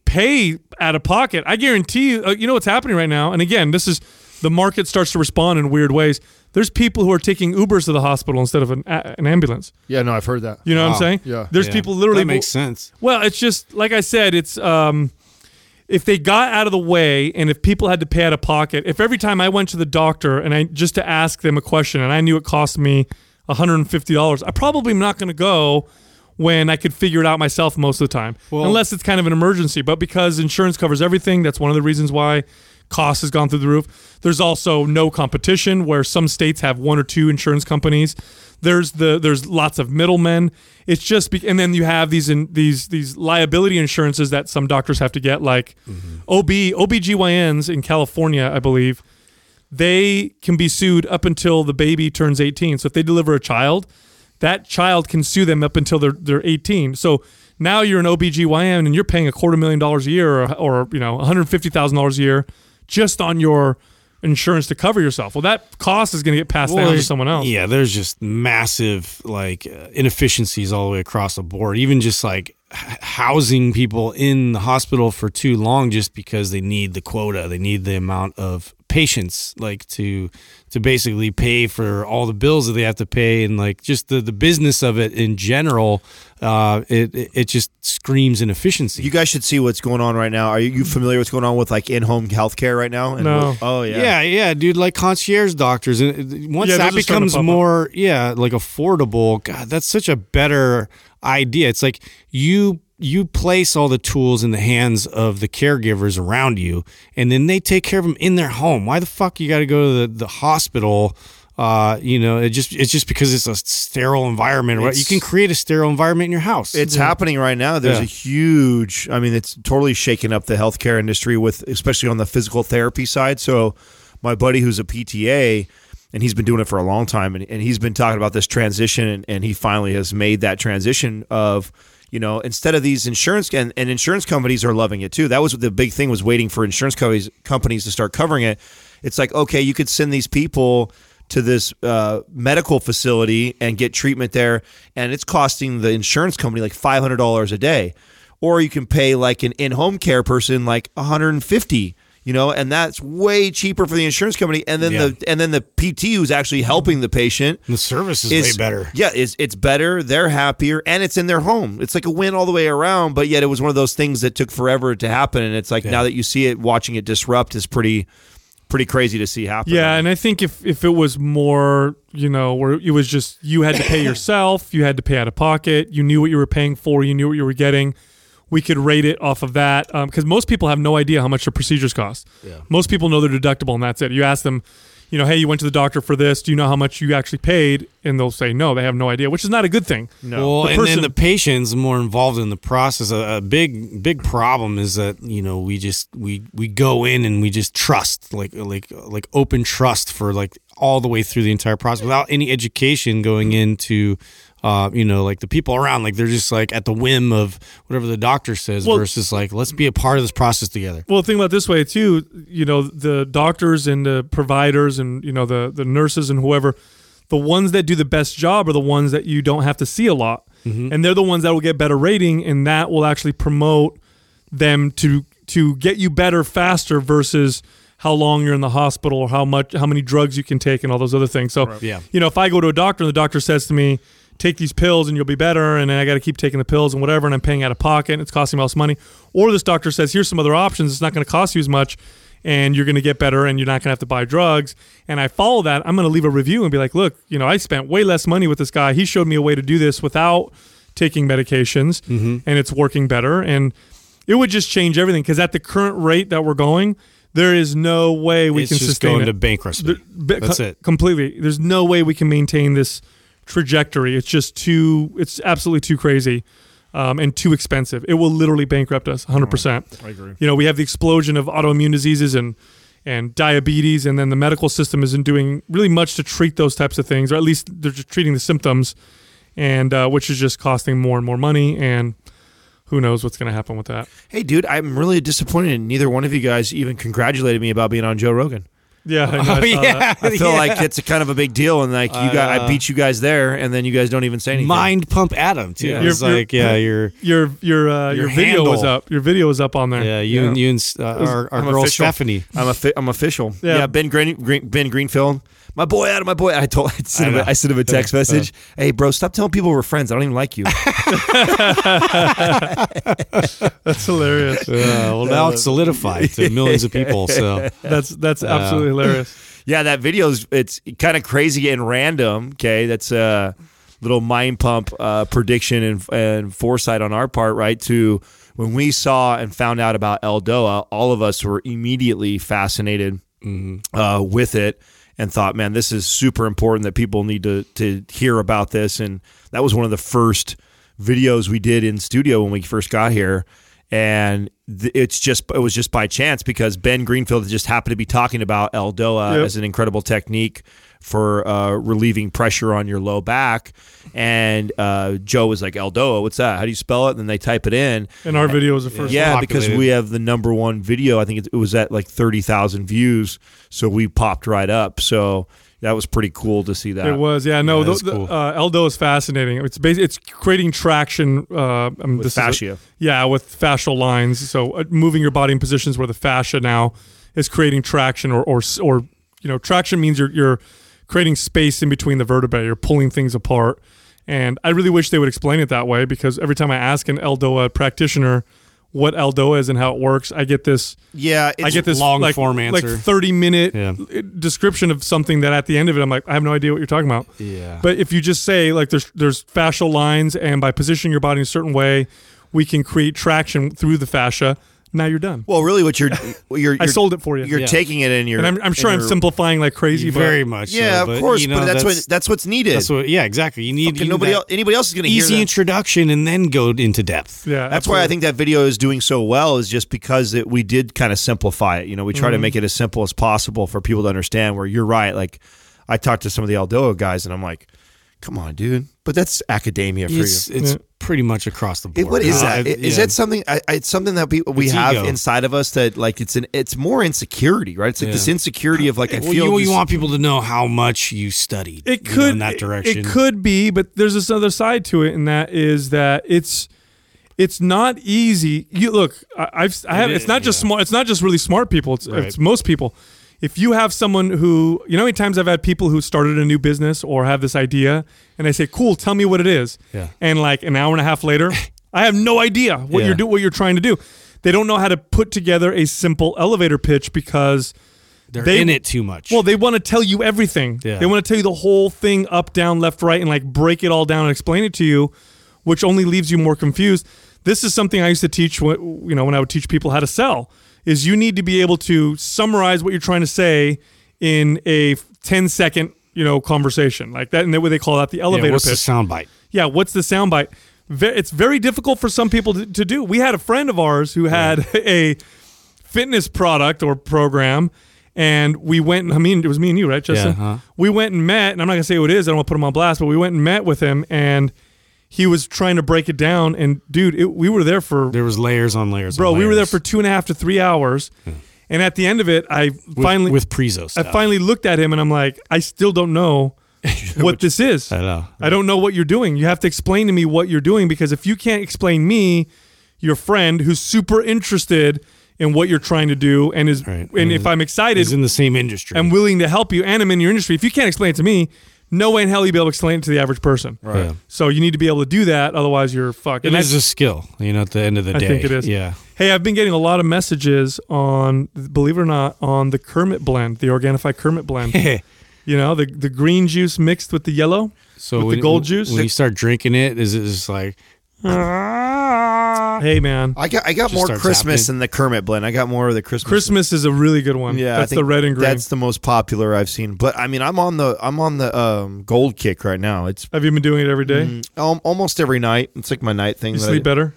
pay out of pocket. I guarantee you. Uh, you know what's happening right now? And again, this is the market starts to respond in weird ways. There's people who are taking Ubers to the hospital instead of an, a- an ambulance. Yeah, no, I've heard that. You know what I'm saying? Yeah. There's Yeah. people literally that makes sense. well, it's just like I said, it's um if they got out of the way and if people had to pay out of pocket, if every time I went to the doctor and I just to ask them a question and I knew it cost me $150, I probably am not going to go when I could figure it out myself most of the time. Well- Unless it's kind of an emergency, but because insurance covers everything, that's one of the reasons why cost has gone through the roof. There's also no competition where some states have one or two insurance companies. There's the there's lots of middlemen. It's just be, and then you have these in, these these liability insurances that some doctors have to get like mm-hmm. OB OBGYNs in California, I believe. They can be sued up until the baby turns 18. So if they deliver a child, that child can sue them up until they're they're 18. So now you're an OBGYN and you're paying a quarter million dollars a year or, or you know $150,000 a year just on your insurance to cover yourself. Well, that cost is going to get passed down to someone else. Yeah, there's just massive like uh, inefficiencies all the way across the board. Even just like housing people in the hospital for too long just because they need the quota, they need the amount of patients like to to basically pay for all the bills that they have to pay and like just the the business of it in general uh it it, it just screams inefficiency. You guys should see what's going on right now. Are you familiar with what's going on with like in-home healthcare right now? And No. what- oh yeah. Yeah, yeah, dude. Like concierge doctors, and uh, once Yeah, that those are starting becomes to up. more, yeah, like affordable. God, that's such a better idea. It's like you you place all the tools in the hands of the caregivers around you, and then they take care of them in their home. Why the fuck you got to go to the, the hospital? Uh, you know, it just it's just because it's a sterile environment. Right? You can create a sterile environment in your house. It's happening right now. There's Yeah. a huge. I mean, it's totally shaken up the healthcare industry with, especially on the physical therapy side. So, my buddy who's a PTA, and he's been doing it for a long time, and, and he's been talking about this transition, and, and he finally has made that transition of. You know, instead of these insurance and, and insurance companies are loving it too. That was the big thing was waiting for insurance companies companies to start covering it. It's like okay, you could send these people to this uh, medical facility and get treatment there, and it's costing the insurance company like five hundred dollars a day, or you can pay like an in-home care person like one hundred and fifty. You know, and that's way cheaper for the insurance company, and then Yeah. the and then the PT who's actually helping the patient the service is, is way better. Yeah, it's it's better. They're happier, and it's in their home. It's like a win all the way around. But yet, it was one of those things that took forever to happen, and it's like now that you see it, watching it disrupt is pretty pretty crazy to see happen. Yeah, and I think if if it was more, you know, where it was just you had to pay [coughs] yourself, you had to pay out of pocket, you knew what you were paying for, you knew what you were getting. We could rate it off of that um, because most people have no idea how much their procedures cost. Yeah. Most people know their deductible, and that's it. You ask them, you know, hey, you went to the doctor for this. Do you know how much you actually paid? And they'll say no, they have no idea, which is not a good thing. Well, The and person- then the patient's more involved in the process. A, a big, big problem is that you know we just we we go in and we just trust like like like open trust for like all the way through the entire process without any education going into. Uh, you know, like the people around, like they're just like at the whim of whatever the doctor says, Well- versus like let's be a part of this process together. Well, think about it this way too. You know, the doctors and the providers and you know the the nurses and whoever, the ones that do the best job are the ones that you don't have to see a lot, and they're the ones that will get better rating, and that will actually promote them to to get you better faster versus how long you're in the hospital or how much how many drugs you can take and all those other things. So, Yeah. you know, if I go to a doctor and the doctor says to me, take these pills and you'll be better, and then I got to keep taking the pills and whatever, and I'm paying out of pocket and it's costing me all this money, or this doctor says, here's some other options, it's not going to cost you as much. And you're going to get better, and you're not going to have to buy drugs. And I follow that. I'm going to leave a review and be like, "Look, you know, I spent way less money with this guy. He showed me a way to do this without taking medications, Mm-hmm. and it's working better." And it would just change everything because at the current rate that we're going, there is no way we it's can just sustain going it. to bankruptcy. That's it. Completely. There's no way we can maintain this trajectory. It's just too. It's absolutely too crazy, um, and too expensive. It will literally bankrupt us. 100. percent I agree. You know, we have the explosion of autoimmune diseases and and diabetes, and then the medical system isn't doing really much to treat those types of things, or at least they're just treating the symptoms, and uh, which is just costing more and more money and. Who knows what's going to happen with that? Hey, dude, I'm really disappointed. Neither one of you guys even congratulated me about being on Joe Rogan. Yeah, I, [laughs] know, I Oh, saw yeah. that. I feel Yeah. like it's a kind of a big deal, and like you got, I beat you guys there, and then you guys don't even say anything. Mind pump Adam too. Yeah. It's You're- like yeah, you're Your your uh, your, Your video was up. Your video was up on there. yeah you and you and uh, our, our I'm girl official. Stephanie. I'm a fi- I'm official. Yeah. Yeah, Ben Green, Green, Ben Greenfield, my boy Adam, my boy. I told [laughs] I sent, I him, a. I sent him a text message. Hey, bro, stop telling people we're friends. I don't even like you. [laughs] That's hilarious. Uh, well, now it's solidified to millions of people. So [laughs] That's that's absolutely hilarious. yeah, that video is it's kind of crazy and random. Okay, that's a little mind pump uh, prediction and, and foresight on our part, right? To when we saw and found out about Eldoa, all of us were immediately fascinated uh, with it and thought, man, this is super important that people need to to hear about this. And that was one of the first videos we did in studio when we first got here. And it's just it was just by chance because Ben Greenfield just happened to be talking about Eldoa Yep. as an incredible technique for uh, relieving pressure on your low back. And uh, Joe was like, Eldoa, what's that? How do you spell it? And then they type it in. And our video was the first. Yeah, because we have the number one video. I think it, it was at like 30,000 views. So we popped right up. So that was pretty cool to see that. It was, yeah. No, Yeah, the, that's the, uh, Eldoa is fascinating. It's basi- it's creating traction. Uh, I mean, With is a- fascia. yeah, with fascial lines. So uh, moving your body in positions where the fascia now is creating traction, or or or you know, traction means you're you're creating space in between the vertebrae. You're pulling things apart. And I really wish they would explain it that way because every time I ask an Eldoa practitioner what Eldoa is and how it works, I get this Yeah, it's, I get this long like, form like 30 minute Yeah. description of something that at the end of it I'm like I have no idea what you're talking about. Yeah. But if you just say like there's there's fascial lines and by positioning your body in a certain way we can create traction through the fascia, now you're done. Well, really, what you're, [laughs] you're, I you're sold it for you. You're Yeah. taking it in your. and I'm, I'm sure I'm your- simplifying like crazy, but Very much. so, Yeah, of but, course, you know, but that's, what that's what's needed. That's what. Yeah, exactly. You need, Fucking you need nobody that else, anybody else is going to hear easy that. introduction and then go into depth. yeah, That's why I think that video is doing so well is just because it, we did kind of simplify it. You know, we try to mm-hmm. make it as simple as possible for people to understand. Where you're right, like I talked to some of the Eldoa guys, and I'm like, "Come on, dude!" But that's academia for It's you. it's Yeah. pretty much across the It- board. what is Uh, that? I- Is yeah. that something? I, I, it's something that we, we It's have ego. inside of us that like it's an it's more insecurity, right? It's like Yeah. this insecurity of like I Well, feel you, you want people to know how much you studied. it you know, could in that direction. It could be, but there's this other side to it, and that is that it's it's not easy. You look, I, I've I have. It it's not just yeah. smart. It's not just really smart people. It's Right. it's most people. If you have someone who, you know, how many times I've had people who started a new business or have this idea, and I say, "Cool, tell me what it is," Yeah. and like an hour and a half later, I have no idea what Yeah. you're do what you're trying to do. They don't know how to put together a simple elevator pitch because They're they- in it too much. well, they want to tell you everything. Yeah. They want to tell you the whole thing up, down, left, right, and like break it all down and explain it to you, which only leaves you more confused. This is something I used to teach. You know, when I would teach people how to sell, is you need to be able to summarize what you're trying to say in a 10 second you know conversation like that, and that what they call that the elevator yeah, what's pitch the soundbite? yeah, what's the soundbite? Ve- It's very difficult for some people to, to do. We had a friend of ours who had [laughs] a fitness product or program, and we went. I mean, it was me and you, right, Justin? Yeah, huh? We went and met, and I'm not gonna say who it is. I don't want to put him on blast, but we went and met with him, and he was trying to break it down. And dude, it, we were there for There was layers on layers. bro. on We were there for two and a half to three hours, hmm. and at the end of it, I with, finally with Prizo I stuff. finally looked at him, and I'm like, I still don't know [laughs] what this is. I know. I don't know what you're doing. You have to explain to me what you're doing because if you can't explain me, your friend who's super interested in what you're trying to do and is Right. and mm-hmm. if I'm excited He's in the same industry. and willing to help you and I'm in your industry, if you can't explain it to me, no way in hell you'll be able to explain it to the average person. Right. Yeah. So you need to be able to do that, otherwise you're fucked. It And is a skill, you know. At the end of the I day, I think it is. Yeah. Hey, I've been getting a lot of messages on, believe it or not, on the Kermit blend, the Organifi Kermit blend. [laughs] you know, the the green juice mixed with the yellow. so With the gold juice? when you start drinking it, is it just like Hey, man, I got I got Just more Christmas happening. than the Kermit blend. I got more of the Christmas. Christmas is a really good one. Yeah, that's the red and green. That's the most popular I've seen. But I mean, I'm on the I'm on the um, gold kick right now. It's Have you been doing it every day? mm, al- almost every night. It's like my night thing. You sleep I, better.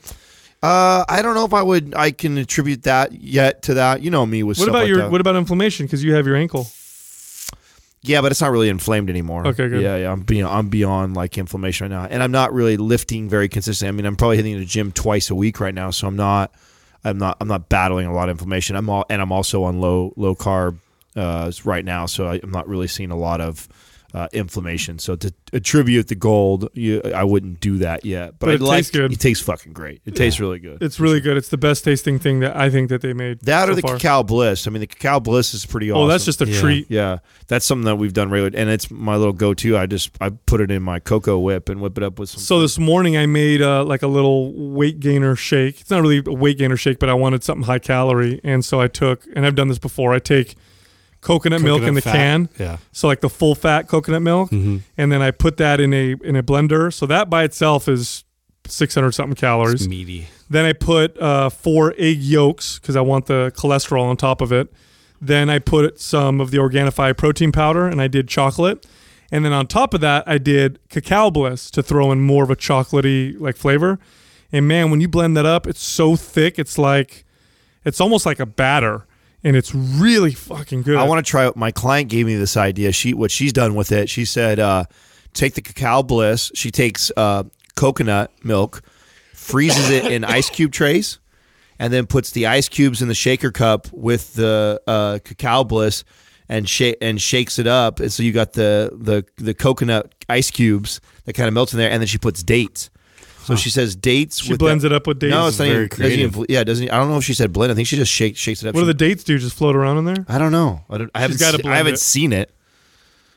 Uh, I don't know if I would. I can attribute that yet to that. You know me with What stuff about like your that. What about inflammation? Because you have your ankle. Yeah, but it's not really inflamed anymore. Okay, good. Yeah, yeah. I'm beyond, I'm beyond like inflammation right now, and I'm not really lifting very consistently. I mean, I'm probably hitting the gym twice a week right now, so I'm not, I'm not, I'm not battling a lot of inflammation. I'm all, and I'm also on low, low carb uh, right now, so I, I'm not really seeing a lot of uh, inflammation. So to attribute the gold, you, I wouldn't do that yet. But, But I it like tastes good. it tastes fucking great. It tastes really good. It's really good. It's the best tasting thing that I think that they made. that so or the far. cacao bliss. I mean, the cacao bliss is pretty awesome. Oh, that's just a Yeah. treat. Yeah, that's something that we've done regularly, and it's my little go-to. I just I put it in my cocoa whip and whip it up with some. So this morning I made uh, like a little weight gainer shake. It's not really a weight gainer shake, but I wanted something high calorie, and so I took, and I've done this before. I take coconut, milk in the fat. can, Yeah. so like the full fat coconut milk, Mhm. and then I put that in a in a blender. So that by itself is 600 something calories. Meaty. Then I put uh, four egg yolks because I want the cholesterol on top of it. Then I put some of the Organifi protein powder and I did chocolate. And then on top of that, I did cacao bliss to throw in more of a chocolatey like flavor. And man, when you blend that up, it's so thick. It's like, it's almost like a batter, and it's really fucking good. I want to try. it. My client gave me this idea. She what she's done with it. She said, uh, take the cacao bliss. She takes uh, coconut milk, freezes it in ice cube trays, and then puts the ice cubes in the shaker cup with the uh, cacao bliss and and shakes it up. And so you got the the the coconut ice cubes that kind of melts in there, and then she puts dates. So she says dates. She with blends that- it up with dates. No, it's not Very even, doesn't even. Yeah, doesn't. I don't know if she said blend. I think she just shakes shakes it up. what do She- the dates do? Just float around in there? I don't know. I, don't, I haven't. gotta se- blend I haven't it. seen it.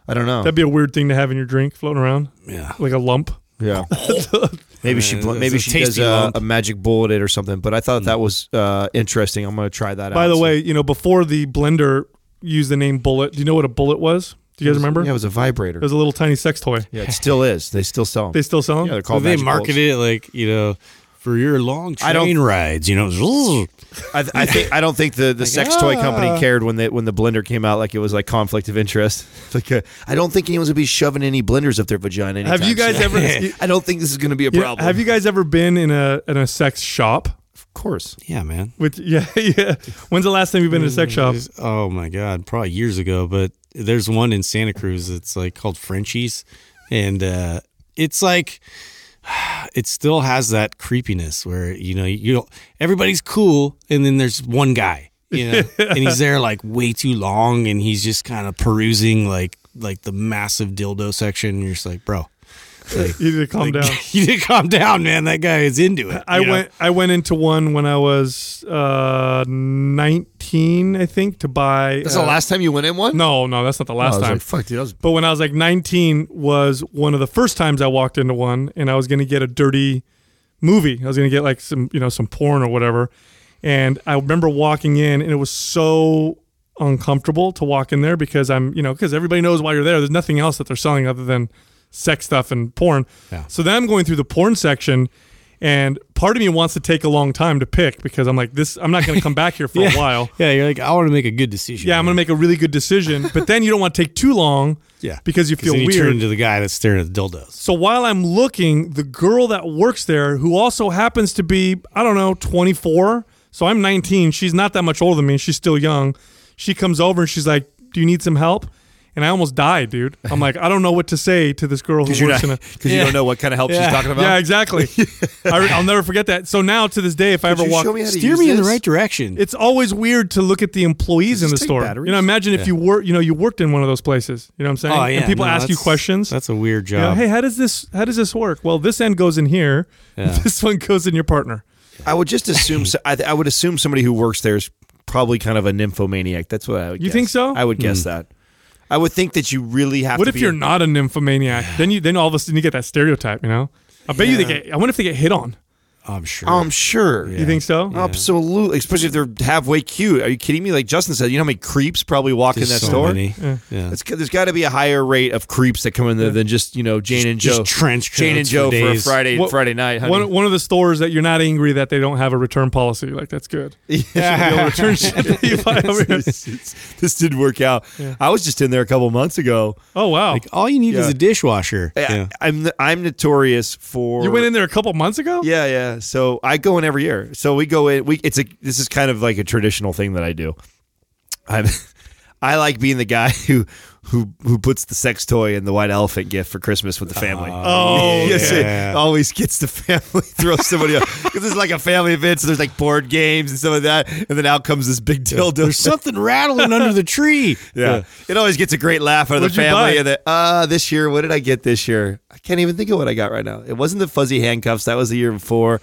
I don't know. That'd be a weird thing to have in your drink, floating around Yeah. like a lump. yeah. [laughs] maybe she. Man, bl- it's Maybe a she does tasty a, lump. a magic bullet it or something. But I thought that was uh, interesting. I'm going to try that out. By the way, you know, before the blender used the name Bullet, do you know what a bullet was? Do you guys remember? Yeah, it was a vibrator. It was a little tiny sex toy. yeah, it still is. They still sell them. They still sell them? yeah, they're So called. they magic market it like you know for your long I don't- train rides. You know, [laughs] I, th- I think. I don't think the, the sex toy company ah. cared when the when the blender came out. Like it was like conflict of interest. [laughs] Like uh, I don't think anyone's gonna be shoving any blenders up their vagina. Have you guys soon. ever [laughs] I don't think this is going to be a Yeah, problem. have you guys ever been in a in a sex shop? Of course. yeah, man. With [laughs] yeah, yeah. When's the last time you've been in a sex shop? Oh my god, probably years ago. But there's one in Santa Cruz. It's like called Frenchies, and uh, it's like [sighs] it still has that creepiness where you know you everybody's cool, and then there's one guy, you know, [laughs] and he's there like way too long, and he's just kind of perusing like like the massive dildo section. And you're just like, bro, like, [laughs] You need to calm down. [laughs] you need to calm down, man. That guy is into it. I you know? went I went into one when I was uh 19, I think, to buy That's uh, the last time you went in one. No, no, that's not the last I was time. like, fuck, dude. I was But when I was like 19 was one of the first times I walked into one and I was going to get a dirty movie. I was going to get like some, you know, some porn or whatever. And I remember walking in and it was so uncomfortable to walk in there because I'm, you know, because everybody knows why you're there. There's nothing else that they're selling other than sex stuff and porn. Yeah. So then I'm going through the porn section and part of me wants to take a long time to pick because I'm like this I'm not going to come back here for a [laughs] while. Yeah, you're like, I want to make a good decision. Yeah, I'm going to make a really good decision, [laughs] but then you don't want to take too long Yeah, because you feel you weird. turn into the guy that's staring at the dildos. So while I'm looking, the girl that works there, who also happens to be, I don't know, 24. So I'm 19. She's not that much older than me. She's still young. She comes over and she's like, Do you need some help? And I almost died, dude. I'm like, I don't know what to say to this girl who because works in a. you don't know what kind of help she's talking about. Yeah, exactly. [laughs] I, will never forget that. So now to this day, if I ever you walk, show me how to Steer use me in the right direction. it's always weird to look at the employees in the store. batteries? You know, imagine if you were, you know, you worked in one of those places. You know what I'm saying? oh yeah, And people no, ask you questions. That's a weird You know, job. hey, how does this how does this work? Well, this end goes in here. Yeah. [laughs] This one goes in your partner. I would just assume. [laughs] so- I, I would assume somebody who works there is probably kind of a nymphomaniac. That's what I would. You guess. think so? I would guess hmm. that. I would think that you really have. What if you're a- not a nymphomaniac? Then you then all of a sudden you get that stereotype. You know, I bet you they get. I wonder if they get hit on. I'm sure. I'm sure. You think so? Absolutely, especially if they're halfway cute. Are you kidding me? Like Justin said, you know how many creeps probably walk There's in that so store. many. Yeah. It's, there's got to be a higher rate of creeps that come in there than just you know Jane and Just Joe. trench Jane and Joe for for, a. Friday What- Friday night. Honey. One, one of the stores that you're not angry that they don't have a return policy. Like that's good. [laughs] You'll return [laughs] shit [laughs] that you buy over here. this didn't work out. I was just in there a couple months ago. Oh wow! Like all you need is a dishwasher. I- Yeah. I'm I'm notorious for you went in there a couple months ago. Yeah, yeah. So I go in every year. So we go in. We it's a this is kind of like a traditional thing that I do. I'm [laughs] I like being the guy who who who puts the sex toy in the white elephant gift for Christmas with the family. Oh Yes, it yeah. always gets the family [laughs] throw somebody up because it's like a family event. So there's like board games and stuff like that, and then out comes this big dildo. There's something rattling under the tree. [laughs] Yeah. It always gets a great laugh out of What'd the family. buy? And the, uh, this year, what did I get this year? I can't even think of what I got right now. It wasn't the fuzzy handcuffs. That was the year before.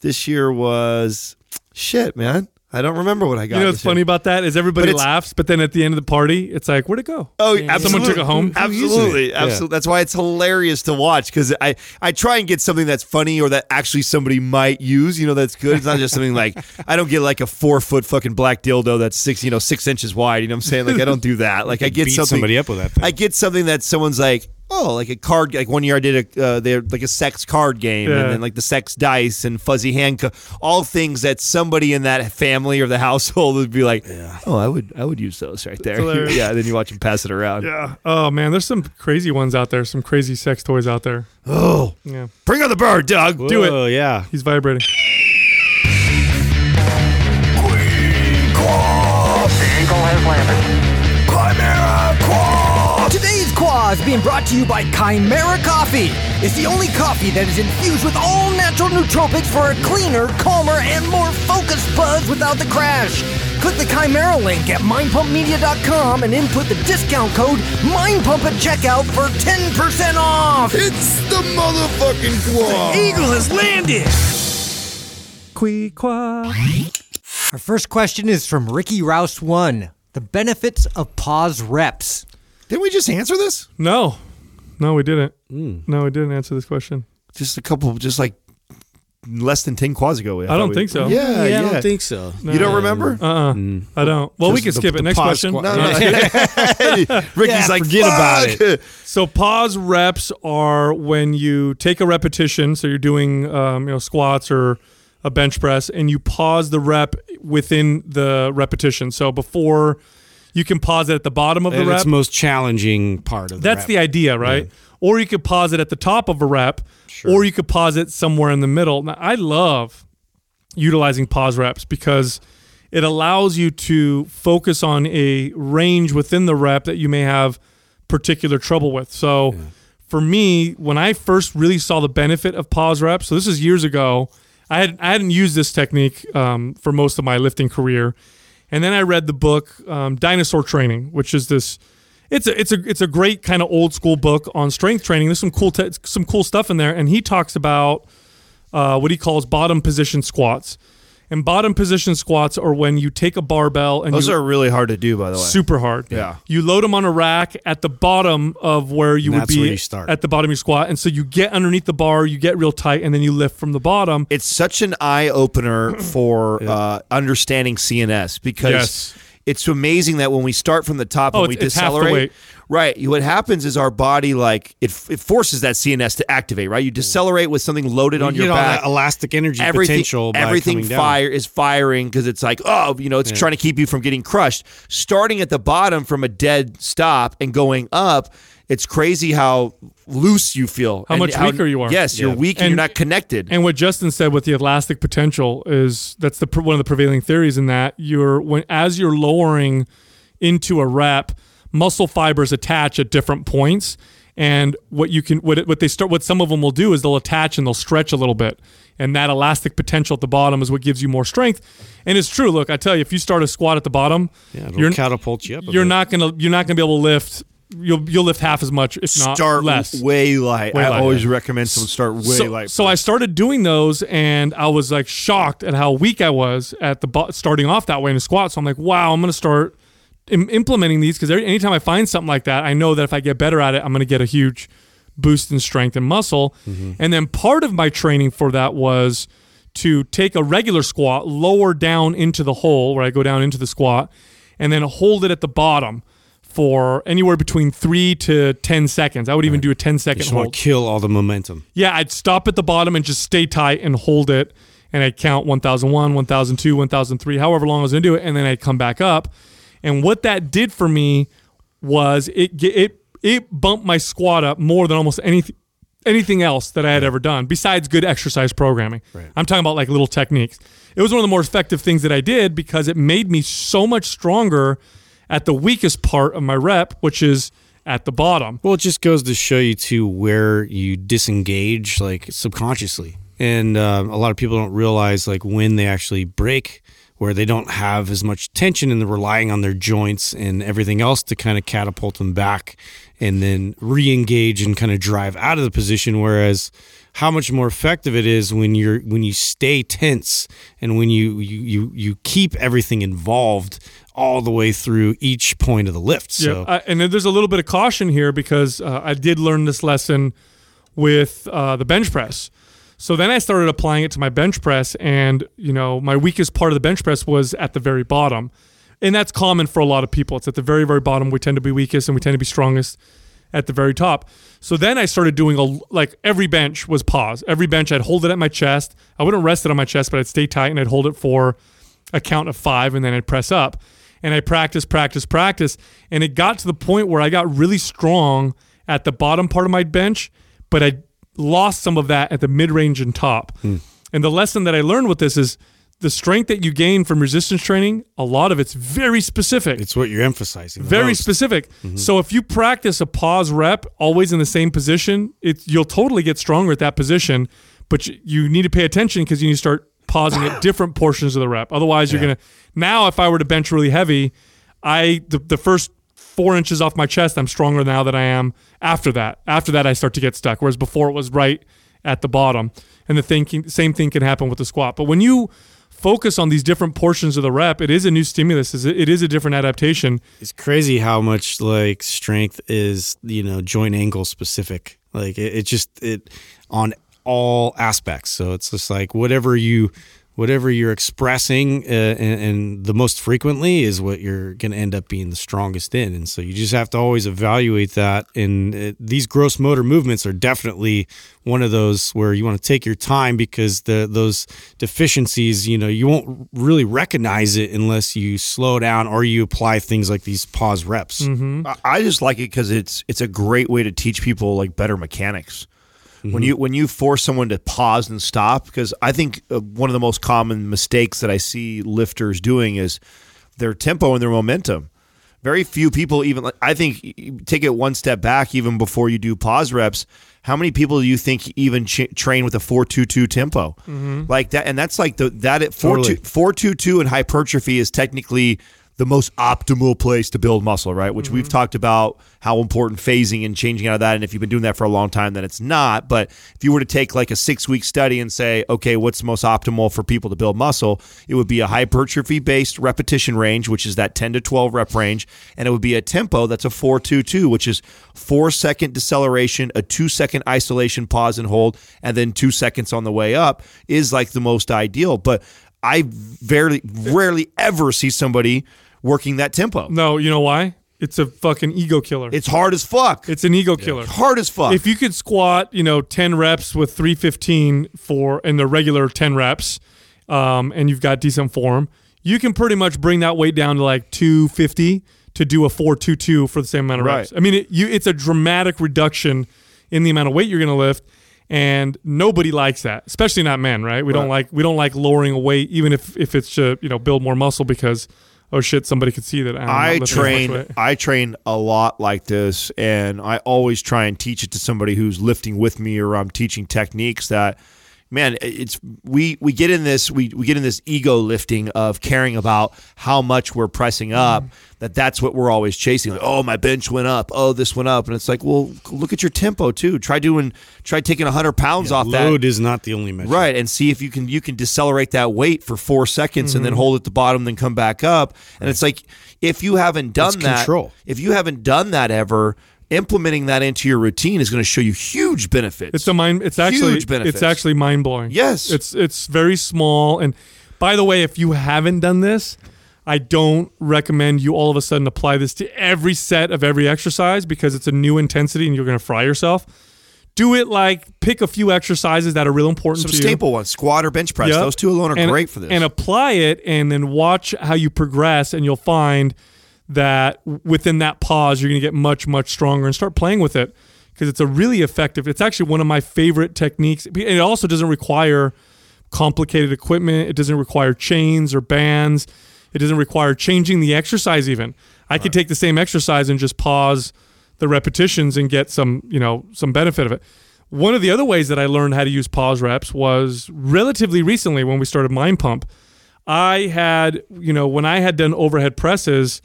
This year was shit, man. I don't remember what I got. You know what's this year. funny about that is everybody But it's- laughs, but then at the end of the party, it's like, where'd it go? Oh, Someone absolutely. took it home. Absolutely, Yeah. absolutely. That's why it's hilarious to watch because I I try and get something that's funny or that actually somebody might use. You know, that's good. It's not just something like [laughs] I don't get like a four foot fucking black dildo that's six you know six inches wide. You know what I'm saying? Like I don't do that. Like I get Beat something somebody up with that thing. I get something that someone's like, oh, like a card. Like one year I did a uh, they like a sex card game, Yeah. and then like the sex dice and fuzzy handcuff, all things that somebody in that family or the [laughs] household would be like, oh, I would I would use those right there. [laughs] yeah, then you watch them pass it around. Yeah. Oh man, there's some crazy ones out there. Some crazy sex toys out there. Oh, Yeah. bring on the bird, Doug. Do it. Oh yeah. He's vibrating. Today's Quah is being brought to you by Kimera Koffee. It's the only coffee that is infused with all natural nootropics for a cleaner, calmer, and more focused buzz without the crash. Click the Kimera link at mindpumpmedia.com and input the discount code MINDPUMP at checkout for 10% off. It's the motherfucking quad. Eagle has landed. Quee Our first question is from Ricky Rouse One. The benefits of pause reps. Didn't we just answer this? No. No, we didn't. No, we didn't answer this question. Just a couple, just like less than ten quads ago. I don't think so. Yeah, yeah. I don't think so. you don't remember? Uh-uh. I don't. Well, we can the- skip the it. Next question. squat. No, no. [laughs] Ricky's like, forget about it. So pause reps are when you take a repetition. So you're doing um, you know squats or a bench press, and you pause the rep within the repetition. So before you can pause it at the bottom of the And rep. it's the most challenging part of the That's rep. the idea, right? Or you could pause it at the top of a rep, or you could pause it somewhere in the middle. Now, I love utilizing pause reps because it allows you to focus on a range within the rep that you may have particular trouble with. So for me, when I first really saw the benefit of pause reps, so this is years ago, I had I hadn't used this technique um, for most of my lifting career, and then I read the book um, Dinosaur Training, which is this. It's a it's a it's a great kind of old school book on strength training. There's some cool te- some cool stuff in there, and he talks about uh, what he calls bottom position squats. And bottom position squats are when you take a barbell and Those you, are really hard to do, by the way. super hard. Yeah. You load them on a rack at the bottom of where you And would that's be where you start. at the bottom of your squat. And so you get underneath the bar, you get real tight, and then you lift from the bottom. it's such an eye opener for uh, understanding CNS because Yes. It's amazing that when we start from the top Oh, and we it's- it's half the decelerate, weight. right? What happens is our body like it, it forces that CNS to activate, right? You mm. decelerate with something loaded on you your get all back. that elastic energy everything, potential by everything coming down. fire is firing because it's like oh you know it's trying to keep you from getting crushed starting at the bottom from a dead stop and going up it's crazy how loose you feel How and much weaker you are. yes you're weak and, And- you're not connected And what Justin said with the elastic potential is that's the one of the prevailing theories in that you're when as you're lowering into a rep, muscle fibers attach at different points. And what you can what it, what they start what some of them will do is they'll attach and they'll stretch a little bit, and that elastic potential at the bottom is what gives you more strength. And it's true. Look, I tell you, if you start a squat at the bottom, Yeah, it'll you're catapult you up. a you're bit. not gonna you're not gonna be able to lift. You'll you'll lift half as much, if not start less. way light Way i light. always recommend someone start way so, light so I started doing those, and I was like shocked at how weak I was at the bo- starting off that way in a squat. So I'm like, wow, I'm gonna start Im- implementing these because anytime I find something like that, I know that if I get better at it, I'm gonna get a huge boost in strength and muscle. Mm-hmm. And then part of my training for that was to take a regular squat, lower down into the hole where I go down into the squat, and then hold it at the bottom for anywhere between three to 10 seconds. I would even do a 10 You second just want to kill all the momentum. Yeah, I'd stop at the bottom and just stay tight and hold it. And I'd count 1001, 1002, 1003, however long I was going to do it. And then I'd come back up. And what that did for me was it it it bumped my squat up more than almost anything anything else that I had ever done besides good exercise programming. I'm talking about like little techniques. It was one of the more effective things that I did because it made me so much stronger at the weakest part of my rep, which is at the bottom. Well, it just goes to show you to where you disengage, like subconsciously, and um, a lot of people don't realize like when they actually break, where they don't have as much tension and they're relying on their joints and everything else to kind of catapult them back, and then re-engage and kind of drive out of the position. Whereas how much more effective it is when you're when you stay tense and when you you you, you keep everything involved all the way through each point of the lift. So Yeah, I, and then there's a little bit of caution here because uh, I did learn this lesson with uh, the bench press. So then I started applying it to my bench press, and you know my weakest part of the bench press was at the very bottom, and that's common for a lot of people. It's at the very very bottom we tend to be weakest and we tend to be strongest. at the very top. So then I started doing a like every bench was pause. Every bench I'd hold it at my chest. I wouldn't rest it on my chest, but I'd stay tight and I'd hold it for a count of five, and then I'd press up. And I practice, practice, practice, and it got to the point where I got really strong at the bottom part of my bench, but I lost some of that at the mid range and top. Hmm. And the lesson that I learned with this is the strength that you gain from resistance training, a lot of it's very specific. It's what you're emphasizing. very most. specific. Mm-hmm. So if you practice a pause rep always in the same position, it you'll totally get stronger at that position. But you, you need to pay attention because you need to start pausing at [coughs] different portions of the rep. Otherwise, you're gonna. Now, if I were to bench really heavy, I the, the first four inches off my chest, I'm stronger now than I am after that. After that, I start to get stuck. Whereas before, it was right at the bottom. And the thing, same thing can happen with the squat. But when you focus on these different portions of the rep, it is a new stimulus. It is a different adaptation. It's crazy how much like strength is you know joint angle specific. Like it, it just it on all aspects. So it's just like whatever you whatever you're expressing uh, and, and the most frequently is what you're going to end up being the strongest in. And so you just have to always evaluate that. And uh, these gross motor movements are definitely one of those where you want to take your time because the those deficiencies, you know, you won't really recognize it unless you slow down or you apply things like these pause reps. I- I just like it because it's it's a great way to teach people like better mechanics. When you when you force someone to pause and stop, because I think uh, one of the most common mistakes that I see lifters doing is their tempo and their momentum. Very few people even like I think take it one step back even before you do pause reps. How many people do you think even ch- train with a four two two tempo like that? And that's like the that at four Totally. two four two two in hypertrophy is technically the most optimal place to build muscle, right? Which we've mm-hmm. talked about how important phasing and changing out of that. And if you've been doing that for a long time, then it's not. But if you were to take like a six week study and say, okay, what's the most optimal for people to build muscle? It would be a hypertrophy based repetition range, which is that 10 to 12 rep range. And it would be a tempo that's a 4 2 2, which is four second deceleration, a two second isolation, pause and hold, and then two seconds on the way up is like the most ideal. But I very rarely ever see somebody working that tempo. No, you know why? It's a fucking ego killer. It's hard as fuck. It's an ego killer. hard as fuck. If you could squat, you know, 10 reps with 315 for in the regular 10 reps, um, and you've got decent form, you can pretty much bring that weight down to like 250 to do a 422 for the same amount of reps. I mean, it, you, it's a dramatic reduction in the amount of weight you're going to lift. And nobody likes that, especially not men, right? We don't like we don't like lowering a weight, even if if it's to you know build more muscle because oh shit somebody could see that I'm I lifting as much train. I train a lot like this and I always try and teach it to somebody who's lifting with me or I'm teaching techniques that man it's we we get in this we, we get in this ego lifting of caring about how much we're pressing up that that's what we're always chasing like oh my bench went up oh this went up and it's like well look at your tempo too try doing try taking 100 pounds off that Load is not the only measure. Right, and see if you can you can decelerate that weight for four seconds and Mm-hmm. then hold at the bottom, then come back up. And it's like if you haven't done It's that, control. if you haven't done that ever, implementing that into your routine is going to show you huge benefits. It's a mind. It's actually Huge benefits. it's actually mind blowing. Yes. it's it's very small. And by the way, if you haven't done this, I don't recommend you all of a sudden apply this to every set of every exercise because it's a new intensity and you're going to fry yourself. Do it like pick a few exercises that are real important some to you. staple ones, squat or bench press. Yep. Those two alone are And- great for this. And apply it and then watch how you progress and you'll find that within that pause you're going to get much much stronger and start playing with it because it's a really effective. It's actually one of my favorite techniques. It also doesn't require complicated equipment. It doesn't require chains or bands. It doesn't require changing the exercise even. I could take the same exercise and just pause the repetitions and get some, you know, some benefit of it. One of the other ways that I learned how to use pause reps was relatively recently when we started Mind Pump. I had, you know, when I had done overhead presses,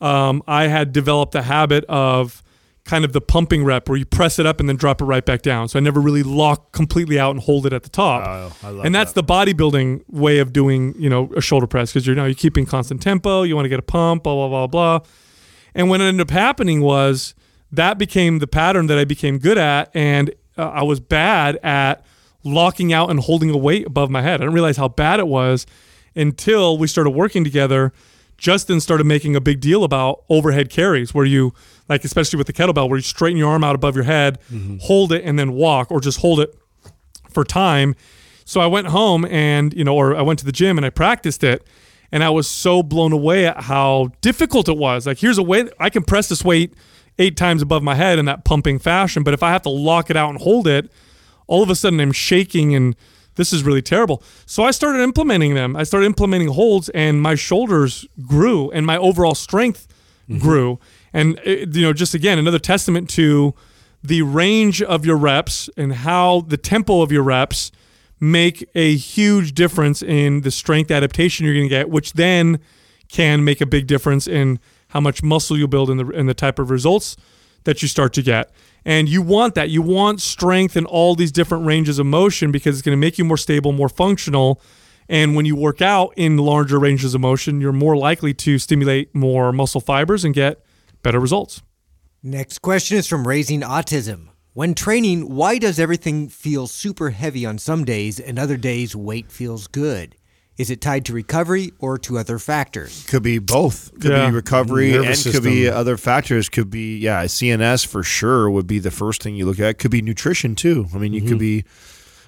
um, I had developed the habit of kind of the pumping rep where you press it up and then drop it right back down. So I never really lock completely out and hold it at the top. Oh, and that's the bodybuilding way of doing, you know, a shoulder press because you're now you're keeping constant tempo. You want to get a pump, blah blah blah blah. And what ended up happening was that became the pattern that I became good at, and uh, I was bad at locking out and holding a weight above my head. I didn't realize how bad it was until we started working together Justin started making a big deal about overhead carries where you like especially with the kettlebell where you straighten your arm out above your head, mm-hmm. hold it and then walk or just hold it for time. So I went home and, you know, or I went to the gym and I practiced it and I was so blown away at how difficult it was. Like here's a way I can press this weight 8 times above my head in that pumping fashion, but if I have to lock it out and hold it, all of a sudden I'm shaking and this is really terrible. So I started implementing them. I started implementing holds and my shoulders grew and my overall strength mm-hmm. grew. And it, you know, just again another testament to the range of your reps and how the tempo of your reps make a huge difference in the strength adaptation you're going to get, which then can make a big difference in how much muscle you build and the and the type of results that you start to get. And you want that. You want strength in all these different ranges of motion because it's going to make you more stable, more functional. And when you work out in larger ranges of motion, you're more likely to stimulate more muscle fibers and get better results. Next question is from Raising Autism. When training, why does everything feel super heavy on some days and other days weight feels good? Is it tied to recovery or to other factors? Could be both. Could Yeah. be recovery and Nervous could be other factors. Could be yeah, CNS for sure would be the first thing you look at. Could be nutrition too. I mean, you could be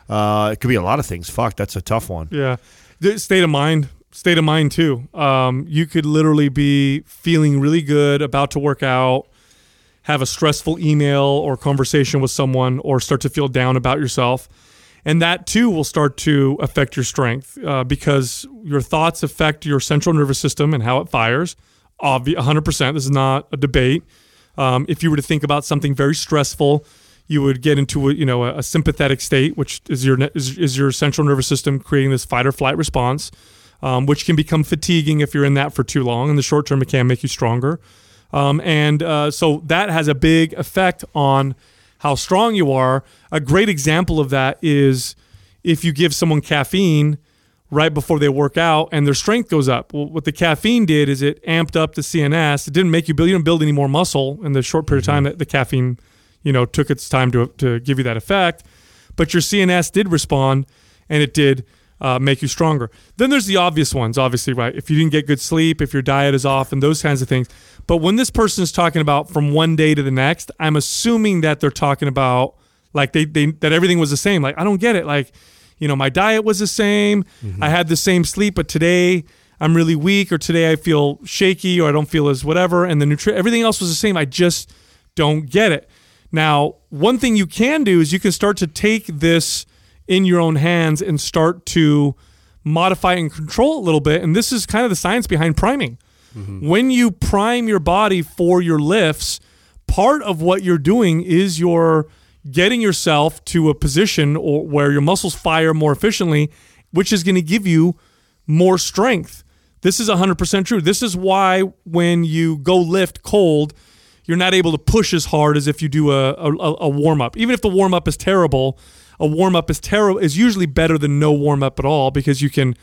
uh it could be a lot of things. Fuck, that's a tough one. Yeah. The state of mind, state of mind too. Um, you could literally be feeling really good, about to work out, have a stressful email or conversation with someone, or start to feel down about yourself. And that too will start to affect your strength uh, because your thoughts affect your central nervous system and how it fires. Obvi- 100%. This is not a debate. Um, if you were to think about something very stressful, you would get into a, you know a, a sympathetic state, which is your is, is your central nervous system creating this fight or flight response, um, which can become fatiguing if you're in that for too long. In the short term, it can make you stronger, um, and uh, so that has a big effect on how strong you are. A great example of that is if you give someone caffeine right before they work out and their strength goes up. Well, what the caffeine did is it amped up the CNS. It didn't make you build, you didn't build any more muscle in the short period of time that the caffeine, you know, took its time to, to give you that effect. But your CNS did respond and it did uh, make you stronger. Then there's the obvious ones, obviously, right? If you didn't get good sleep, if your diet is off, and those kinds of things. But when this person is talking about from one day to the next, I'm assuming that they're talking about like they, they that everything was the same. Like I don't get it. Like you know, my diet was the same. Mm-hmm. I had the same sleep, but today I'm really weak, or today I feel shaky, or I don't feel as whatever. And the nutrition everything else was the same. I just don't get it. Now, one thing you can do is you can start to take this in your own hands and start to modify and control it a little bit. And this is kind of the science behind priming. Mm-hmm. When you prime your body for your lifts, part of what you're doing is you're getting yourself to a position or where your muscles fire more efficiently, which is going to give you more strength. This is 100% true. This is why when you go lift cold, you're not able to push as hard as if you do a, a, a warm up. Even if the warm up is terrible, a warm up is terrible is usually better than no warm up at all because you can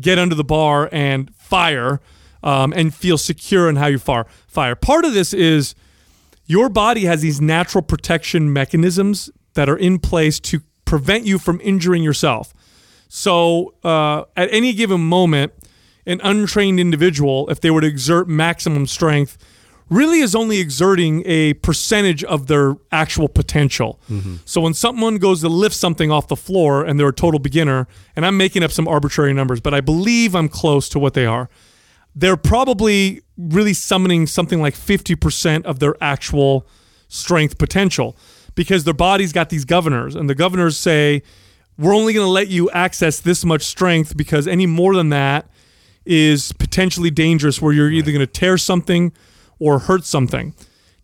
get under the bar and fire um, and feel secure in how you fire. Fire. Part of this is your body has these natural protection mechanisms that are in place to prevent you from injuring yourself. So, uh, at any given moment, an untrained individual, if they were to exert maximum strength, really is only exerting a percentage of their actual potential. So, when someone goes to lift something off the floor and they're a total beginner, and I'm making up some arbitrary numbers, but I believe I'm close to what they are they're probably really summoning something like 50% of their actual strength potential because their body's got these governors and the governors say we're only going to let you access this much strength because any more than that is potentially dangerous where you're either going to tear something or hurt something.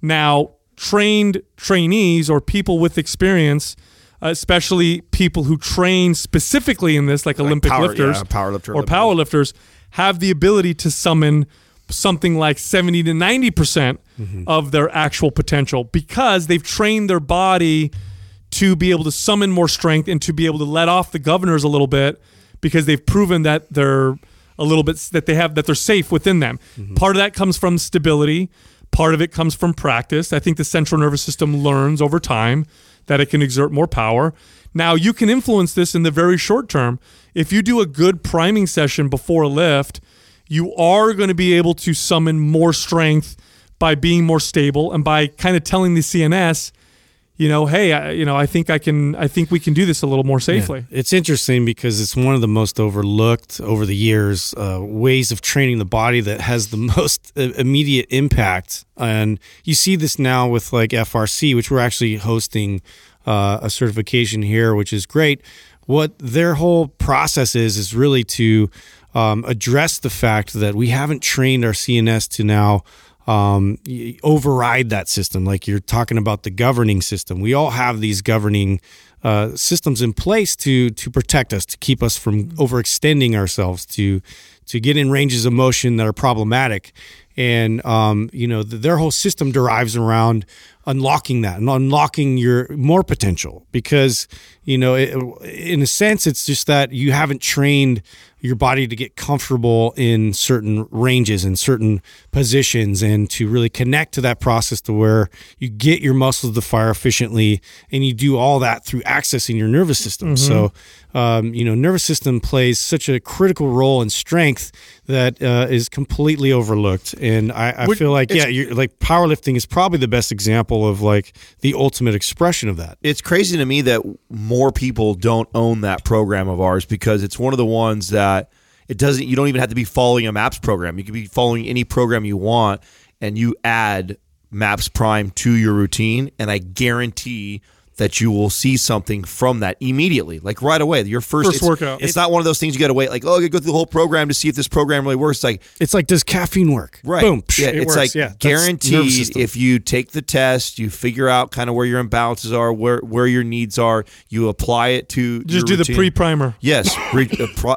Now trained trainees or people with experience especially people who train specifically in this like, olympic power- lifters yeah, power lifter, or power lifters have the ability to summon something like 70 to 90% mm-hmm. of their actual potential because they've trained their body to be able to summon more strength and to be able to let off the governors a little bit because they've proven that they're a little bit that they have that they're safe within them. Mm-hmm. Part of that comes from stability, part of it comes from practice. I think the central nervous system learns over time that it can exert more power. Now, you can influence this in the very short term. If you do a good priming session before a lift, you are going to be able to summon more strength by being more stable and by kind of telling the CNS, you know, hey, I, you know, I think I can, I think we can do this a little more safely. It's interesting because it's one of the most overlooked over the years uh, ways of training the body that has the [laughs] most uh, immediate impact. And you see this now with like FRC, which we're actually hosting uh, a certification here, which is great. What their whole process is is really to um, address the fact that we haven't trained our CNS to now um, override that system. Like you're talking about the governing system. We all have these governing uh, systems in place to to protect us, to keep us from overextending ourselves, to to get in ranges of motion that are problematic. And um, you know, th- their whole system derives around unlocking that and unlocking your more potential because you know it, in a sense it's just that you haven't trained your body to get comfortable in certain ranges and certain positions and to really connect to that process to where you get your muscles to fire efficiently and you do all that through accessing your nervous system. So mm-hmm. Um, you know nervous system plays such a critical role in strength that uh, is completely overlooked. And i, I feel like yeah you're, like powerlifting is probably the best example of like the ultimate expression of that. It's crazy to me that more people don't own that program of ours because it's one of the ones that it doesn't you don't even have to be following a maps program. You can be following any program you want and you add maps prime to your routine. And i guarantee that you will see something from that immediately like right away your first, First it's- workout. it's not one of those things you got to wait like oh you go through the whole program to see if this program really works it's like it's like does caffeine work Right. boom psh, yeah, it it's works. like yeah, guaranteed if you take the test, you figure out kind of where your imbalances are, where where your needs are, you apply it to Just do the pre primer. Yes, re-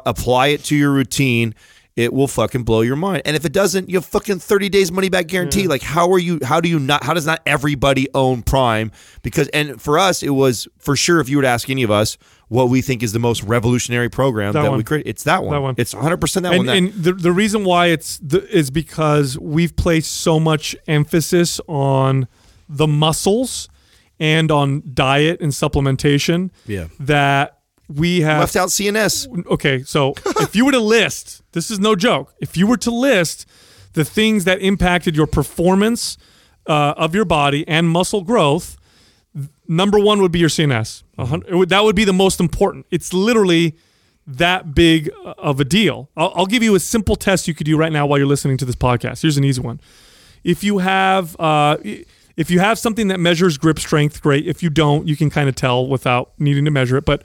apply it to your routine. It will fucking blow your mind. And if it doesn't, you have fucking 30 days money back guarantee. Like how are you how do you not how does not everybody own Prime? Because and for us it was for sure if you were to ask any of us what we think is the most revolutionary program That that, we create, it's that one. That one. It's 100% that and, one. That, and the, the reason why it's the, is because we've placed so much emphasis on the muscles and on diet and supplementation Yeah. that we have left out CNS. okay, so if you were to list, this is no joke. If you were to list the things that impacted your performance uh, of your body and muscle growth, number one would be your CNS. Would- that would be the most important. It's literally that big uh, of a deal. I'll, I'll give you a simple test you could do right now while you're listening to this podcast. Here's an easy one. If you have uh, if you have something that measures grip strength, great. If you don't, you can kind of tell without needing to measure it. But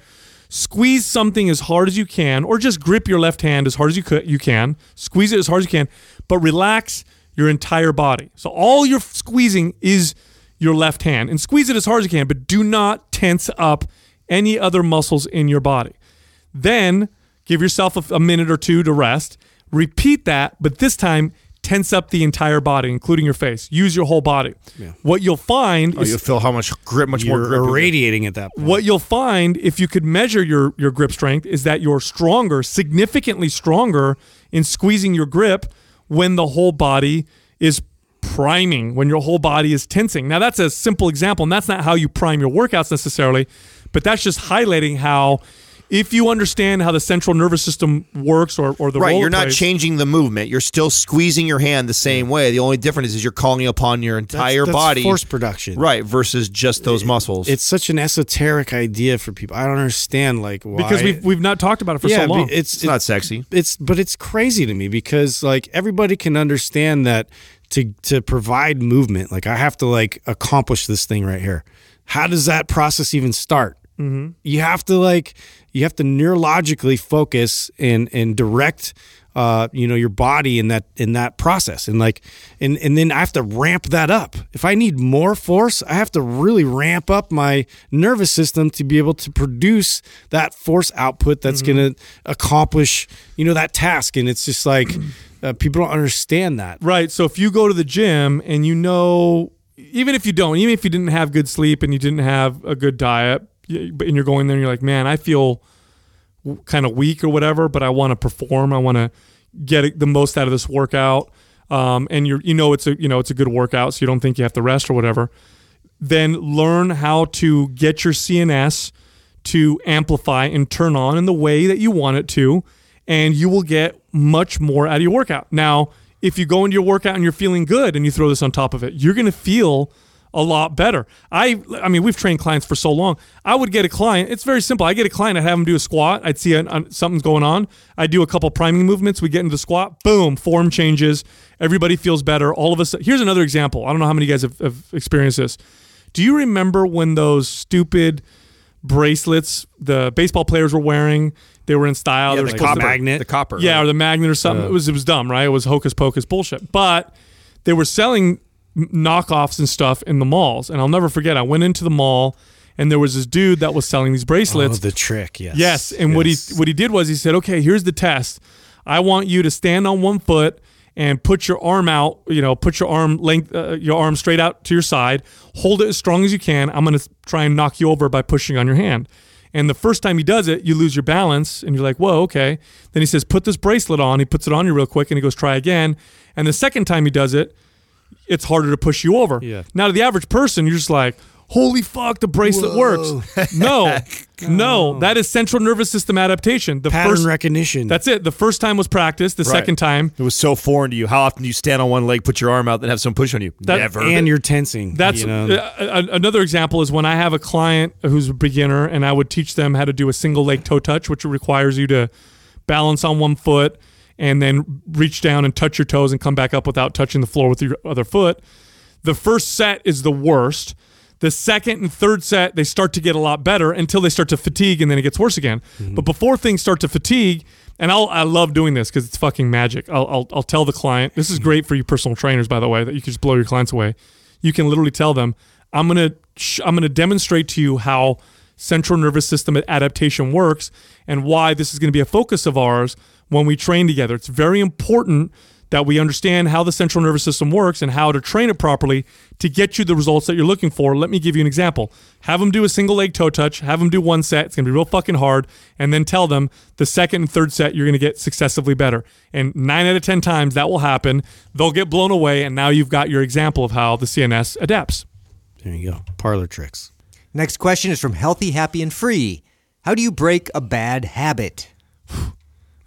squeeze something as hard as you can, or just grip your left hand as hard as you could you can. Squeeze it as hard as you can, but relax your entire body. So all you're squeezing is your left hand, and squeeze it as hard as you can, but do not tense up any other muscles in your body. Then give yourself a, a minute or two to rest. Repeat that, but this time tense up the entire body, including your face. Use your whole body. What you'll find Oh, is you'll feel how much grip, much more you're grip. in irradiating at that point what you'll find if you could measure your your grip strength is that you're stronger, significantly stronger in squeezing your grip when the whole body is priming, when your whole body is tensing. Now that's a simple example, and that's not how you prime your workouts necessarily, but that's just highlighting how if you understand how the central nervous system works or, or the Right, you're not plays- changing the movement. You're still squeezing your hand the same way. The only difference is you're calling upon your entire that's body. force production Right, versus just those muscles. it's such an esoteric idea for people i don't understand like why because we've we've not talked about it for yeah, so long. but it's it's not sexy. it's but it's crazy to me because like everybody can understand that to to provide movement like i have to like accomplish this thing right here how does that process even start mm-hmm. you have to like you have to neurologically focus and and direct uh, you know your body in that in that process and like and and then I have to ramp that up. If I need more force, I have to really ramp up my nervous system to be able to produce that force output that's going to accomplish you know that task. And it's just like [clears throat] uh, people don't understand that. Right. So if you go to the gym and you know, even if you don't, even if you didn't have good sleep and you didn't have a good diet, and you're going there and you're like, man, I feel kind of weak or whatever, but I want to perform. I want to get the most out of this workout. Um, and you're, you know, it's a, you know, it's a good workout, so you don't think you have to rest or whatever. Then learn how to get your CNS to amplify and turn on in the way that you want it to, and you will get much more out of your workout. Now, if you go into your workout and you're feeling good and you throw this on top of it, you're going to feel a lot better. I I mean, we've trained clients for so long. I would get a client. It's very simple. I get a client. I'd have them do a squat. I'd see an, an- something's going on. I do a couple priming movements. We get into the squat. Boom. Form changes. Everybody feels better. All of us. Here's another example. I don't know how many of you guys have, have experienced this. Do you remember when those stupid bracelets the baseball players were wearing? They were in style. Yeah, They were the copper, magnet. the copper. yeah, right? or the magnet or something. it was it was dumb, right? It was hocus pocus bullshit. But they were selling knockoffs and stuff in the malls, and I'll never forget. I went into the mall, and there was this dude that was selling these Oh, bracelets. the trick, yes. Yes, and what he what he did was he said, "Okay, here's the test. I want you to stand on one foot and put your arm out. You know, put your arm length, uh, your arm straight out to your side. Hold it as strong as you can. I'm going to try and knock you over by pushing on your hand." And the first time he does it, you lose your balance, and you're like, "Whoa, okay." Then he says, "Put this bracelet on." He puts it on you real quick, and he goes, "Try again." And the second time he does it, it's harder to push you over. Yeah. Now to the average person, you're just like, holy fuck, the bracelet works. [laughs] No, no, that is central nervous system adaptation. The pattern first recognition. That's it. The first time was practice. The Right. second time, It was so foreign to you. How often do you stand on one leg, put your arm out, then have someone push on you? That- Never. and you're tensing. that's you know? uh, a- another example is when I have a client who's a beginner and I would teach them how to do a single leg toe touch, which requires you to balance on one foot and then reach down and touch your toes and come back up without touching the floor with your other foot. The first set is the worst. The second and third set, they start to get a lot better until they start to fatigue and then it gets worse again. Mm-hmm. But before things start to fatigue, and I'll, I love doing this because it's fucking magic. I'll, I'll, I'll tell the client, this is mm-hmm. great for you personal trainers, by the way, that you can just blow your clients away. You can literally tell them, I'm gonna I'm gonna demonstrate to you how central nervous system adaptation works and why this is going to be a focus of ours when we train together. It's very important that we understand how the central nervous system works and how to train it properly to get you the results that you're looking for. Let me give you an example. Have them do a single leg toe touch, have them do one set. It's going to be real fucking hard. And then tell them the second and third set, you're going to get successively better. And nine out of 10 times that will happen. They'll get blown away. And now you've got your example of how the CNS adapts. there you go. Parlor tricks. Next question is from Healthy, Happy, and Free. How do you break a bad habit? [sighs] [laughs]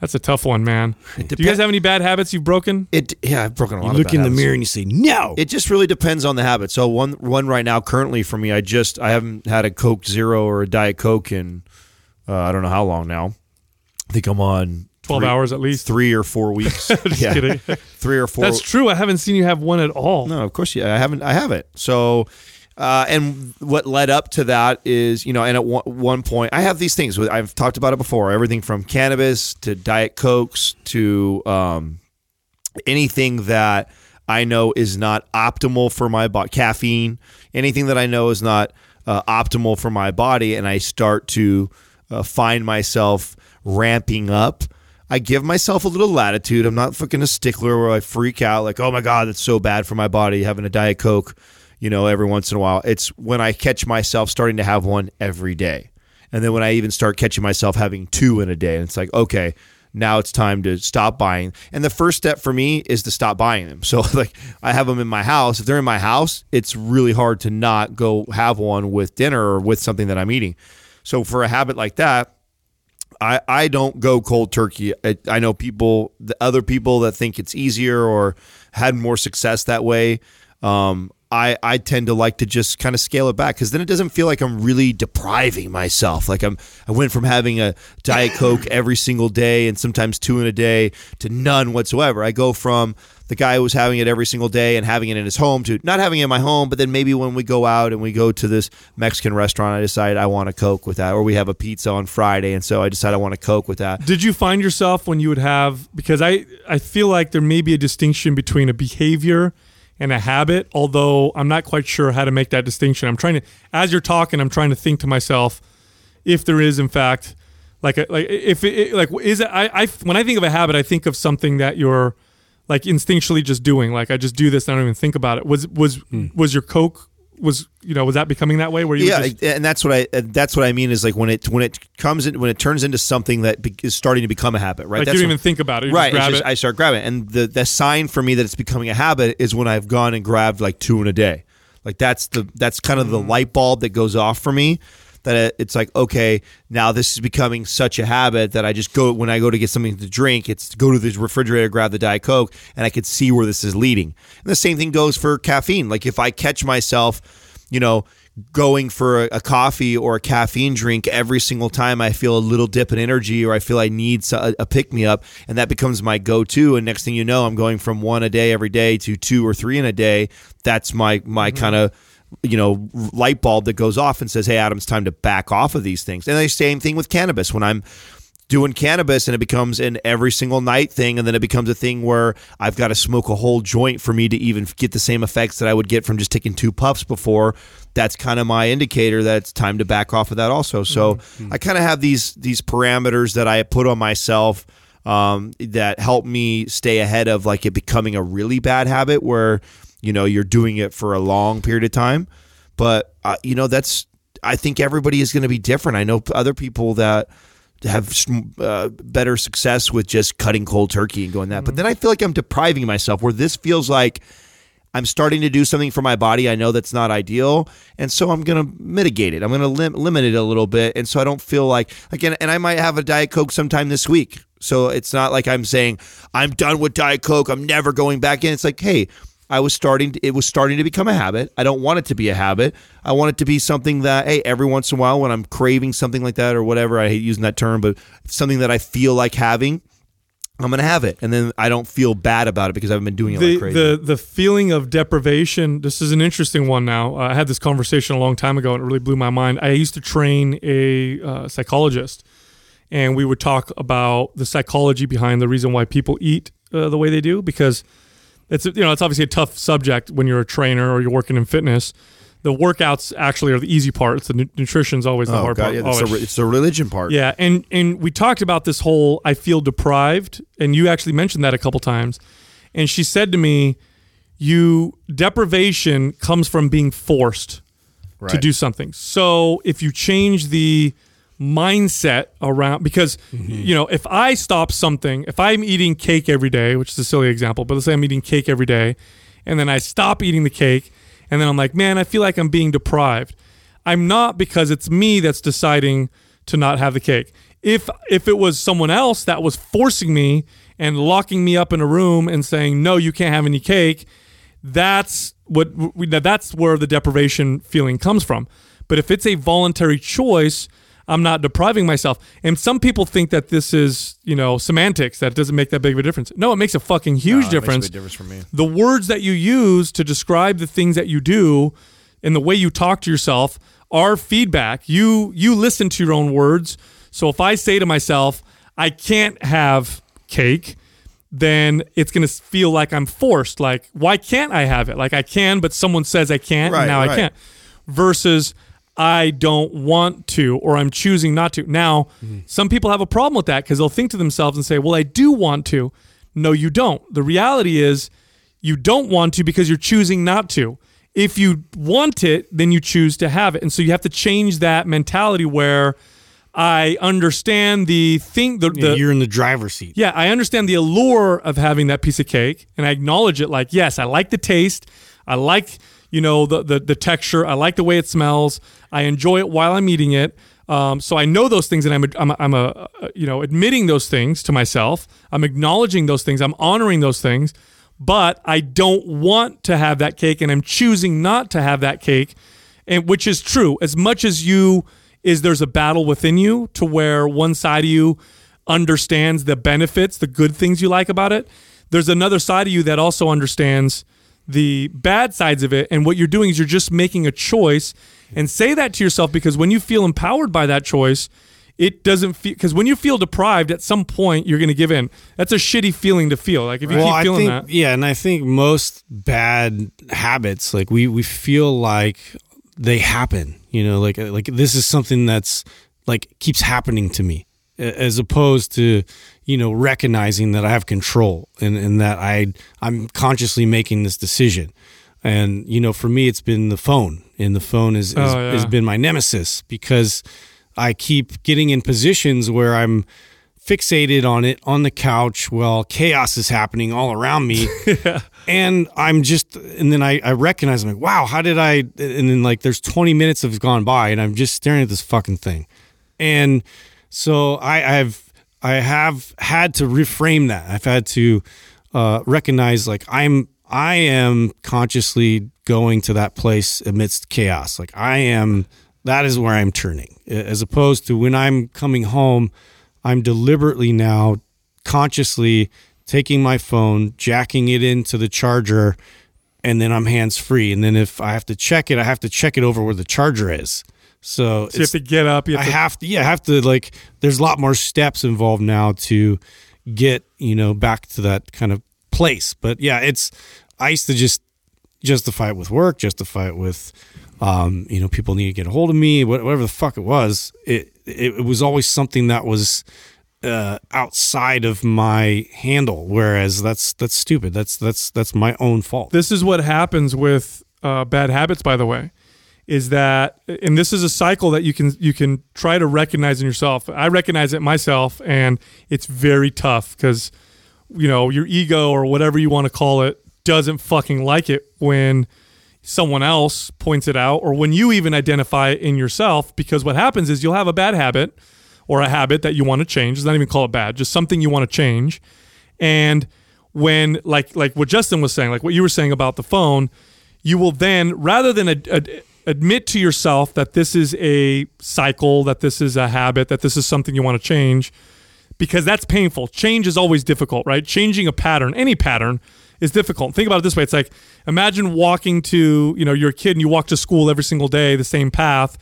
That's a tough one, man. Do you guys have any bad habits you've broken? It yeah, I've broken a lot. You of look bad in the mirror and you say, "No." It just really depends on the habit. So one one right now, currently for me, I just I haven't had a Coke Zero or a Diet Coke in uh, I don't know how long now. I think I'm on 12 three- hours at least. three or four [laughs] weeks. yeah, kidding. three or four. That's true. I haven't seen you have one at all. No, of course, yeah, I haven't. I haven't. So, uh, and what led up to that is, you know, and at one, one point, I have these things. I've talked about it before. Everything from cannabis to diet cokes to um, anything that I know is not optimal for my body. Caffeine, anything that I know is not uh, optimal for my body, and I start to uh, find myself ramping up. I give myself a little latitude. I'm not fucking a stickler where I freak out like, oh my god, that's so bad for my body having a diet coke, you know, every once in a while. It's when I catch myself starting to have one every day, and then when I even start catching myself having two in a day, and it's like, okay, now it's time to stop buying. And the first step for me is to stop buying them. [laughs] So like I have them in my house. If they're in my house, it's really hard to not go have one with dinner or with something that I'm eating. So for a habit like that, I, I don't go cold turkey. I, I know people, the other people that think it's easier or had more success that way. Um, I, I tend to like to just kind of scale it back because then it doesn't feel like I'm really depriving myself. Like I'm, I went from having a Diet Coke [laughs] every single day and sometimes two in a day to none whatsoever. I go from the guy who was having it every single day and having it in his home to not having it in my home, but then maybe when we go out and we go to this Mexican restaurant, I decide I want a Coke with that, or we have a pizza on Friday, and so I decide I want a Coke with that. Did you find yourself when you would have because I I feel like there may be a distinction between a behavior and a habit, although I'm not quite sure how to make that distinction. I'm trying to as you're talking, I'm trying to think to myself if there is in fact like a, like if it like is it I, I when I think of a habit, I think of something that you're like instinctually just doing. Like I just do this, and I don't even think about it. Was was hmm. was your Coke was you know was that becoming that way where you yeah, just, and that's what I that's what I mean is like when it when it comes in when it turns into something that be, is starting to become a habit, right? like you that's don't when- even think about it, you right. Just grab just- it. I start grabbing it, and the the sign for me that it's becoming a habit is when I've gone and grabbed like two in a day. Like that's the that's kind of Mm. the light bulb that goes off for me. That it's like okay now this is becoming such a habit that I just go when I go to get something to drink it's to go to the refrigerator grab the diet coke and I could see where this is leading. And the same thing goes for caffeine. Like if I catch myself you know going for a, a coffee or a caffeine drink every single time I feel a little dip in energy or I feel I need a, a pick me up and that becomes my go to and next thing you know I'm going from one a day every day to two or three in a day. That's my my mm-hmm. kind of you know light bulb that goes off and says hey Adam it's time to back off of these things. And the same thing with cannabis. When I'm doing cannabis and it becomes an every single night thing and then it becomes a thing where I've got to smoke a whole joint for me to even get the same effects that I would get from just taking two puffs before that's kind of my indicator that it's time to back off of that also. So I kind of have these these parameters that I put on myself um, that help me stay ahead of like it becoming a really bad habit where you know you're doing it for a long period of time but uh, you know that's I think everybody is going to be different I know other people that have uh, better success with just cutting cold turkey and going that. But then I feel like I'm depriving myself where this feels like I'm starting to do something for my body. I know that's not ideal. And so I'm going to mitigate it. I'm going to lim- limit it a little bit. And so I don't feel like, again, and I might have a Diet Coke sometime this week. So it's not like I'm saying, I'm done with Diet Coke. I'm never going back in. It's like, hey, I was starting. To, it was starting to become a habit. I don't want it to be a habit. I want it to be something that, hey, every once in a while when I'm craving something like that or whatever, I hate using that term, but something that I feel like having, I'm gonna have it, and then I don't feel bad about it because I've been doing it the, like crazy. the the feeling of deprivation. This is an interesting one. Now uh, I had this conversation a long time ago, and it really blew my mind. I used to train a uh, psychologist, and we would talk about the psychology behind the reason why people eat uh, the way they do. Because it's you know it's obviously a tough subject when you're a trainer or you're working in fitness. The workouts actually are the easy part. It's the nu- nutrition's always the oh hard god, part. yeah, it's, the, oh, it's the religion part. Yeah, and and we talked about this whole I feel deprived, and you actually mentioned that a couple times. And she said to me, "You deprivation comes from being forced to do something. So if you change the mindset around because mm-hmm. you know if i stop something if i'm eating cake every day which is a silly example but let's say i'm eating cake every day and then i stop eating the cake and then i'm like man i feel like i'm being deprived. I'm not because it's me that's deciding to not have the cake. If if it was someone else that was forcing me and locking me up in a room and saying no you can't have any cake that's what we, that's where the deprivation feeling comes from. But if it's a voluntary choice i'm not depriving myself. And some people think that this is you know semantics that doesn't make that big of a difference. No it makes a fucking huge No, it makes a difference big difference. for me. the words that you use to describe the things that you do and the way you talk to yourself are feedback. You you listen to your own words. So if i say to myself i can't have cake then it's going to feel like i'm forced. Like why can't i have it? Like i can but someone says i can't Right, and now i can't. Versus i don't want to or i'm choosing not to now mm-hmm. some people have a problem with that because they'll think to themselves and say well i do want to no you don't the reality is you don't want to because you're choosing not to. If you want it, then you choose to have it. And so you have to change that mentality where I understand the thing the, the you're in the driver's seat. yeah, I understand the allure of having that piece of cake and I acknowledge it like, yes, I like the taste. I like, you know, the the, the texture. I like the way it smells. I enjoy it while I'm eating it. Um, so I know those things and I'm a, I'm a, I'm a uh, you know, admitting those things to myself. I'm acknowledging those things. I'm honoring those things. But I don't want to have that cake and I'm choosing not to have that cake. And which is true. As much as you is there's a battle within you to where one side of you understands the benefits, the good things you like about it. There's another side of you that also understands the bad sides of it. And what you're doing is you're just making a choice and say that to yourself because when you feel empowered by that choice, it doesn't feel because when you feel deprived at some point you're going to give in that's a shitty feeling to feel like if you well, keep I feeling think that yeah, and I think most bad habits like we we feel like they happen. You know, like like this is something that's like keeps happening to me, as opposed to you know recognizing that I have control and and that I I'm consciously making this decision. And you know, for me, it's been the phone, and the phone is, is Oh, yeah. has been my nemesis because I keep getting in positions where I'm fixated on it on the couch while chaos is happening all around me. [laughs] And I'm just, and then I, I recognize, I'm like, wow, how did I? And then like, there's 20 minutes have gone by, and I'm just staring at this fucking thing. And so I, I've, I have had to reframe that. I've had to uh, recognize, like, I'm, I am consciously going to that place amidst chaos. Like, I am, that is where I'm turning, as opposed to when I'm coming home, I'm deliberately now consciously taking my phone, jacking it into the charger, and then I'm hands free. And then if I have to check it, I have to check it over where the charger is. So, So you have to get up. You I have to, have to, yeah, I have to like. There's a lot more steps involved now to get you know back to that kind of place. But yeah, it's. I used to just justify it with work, justify it with, um, you know, people need to get a hold of me, whatever the fuck it was. It it, it was always something that was uh, outside of my handle. Whereas that's that's stupid. That's that's that's my own fault. this is what happens with uh, bad habits by the way is that and this is a cycle that you can you can try to recognize in yourself. I recognize it myself and it's very tough because you know your ego or whatever you want to call it doesn't fucking like it when someone else points it out or when you even identify it in yourself because what happens is you'll have a bad habit or a habit that you want to change. Let's not even call it bad just something you want to change. And when like like what Justin was saying, like what you were saying about the phone, you will then rather than a, ad, admit to yourself that this is a cycle, that this is a habit, that this is something you want to change, because that's painful. Change is always difficult, right? Changing a pattern, any pattern, is difficult. Think about it this way: it's like imagine walking to you know you're a kid and you walk to school every single day the same path.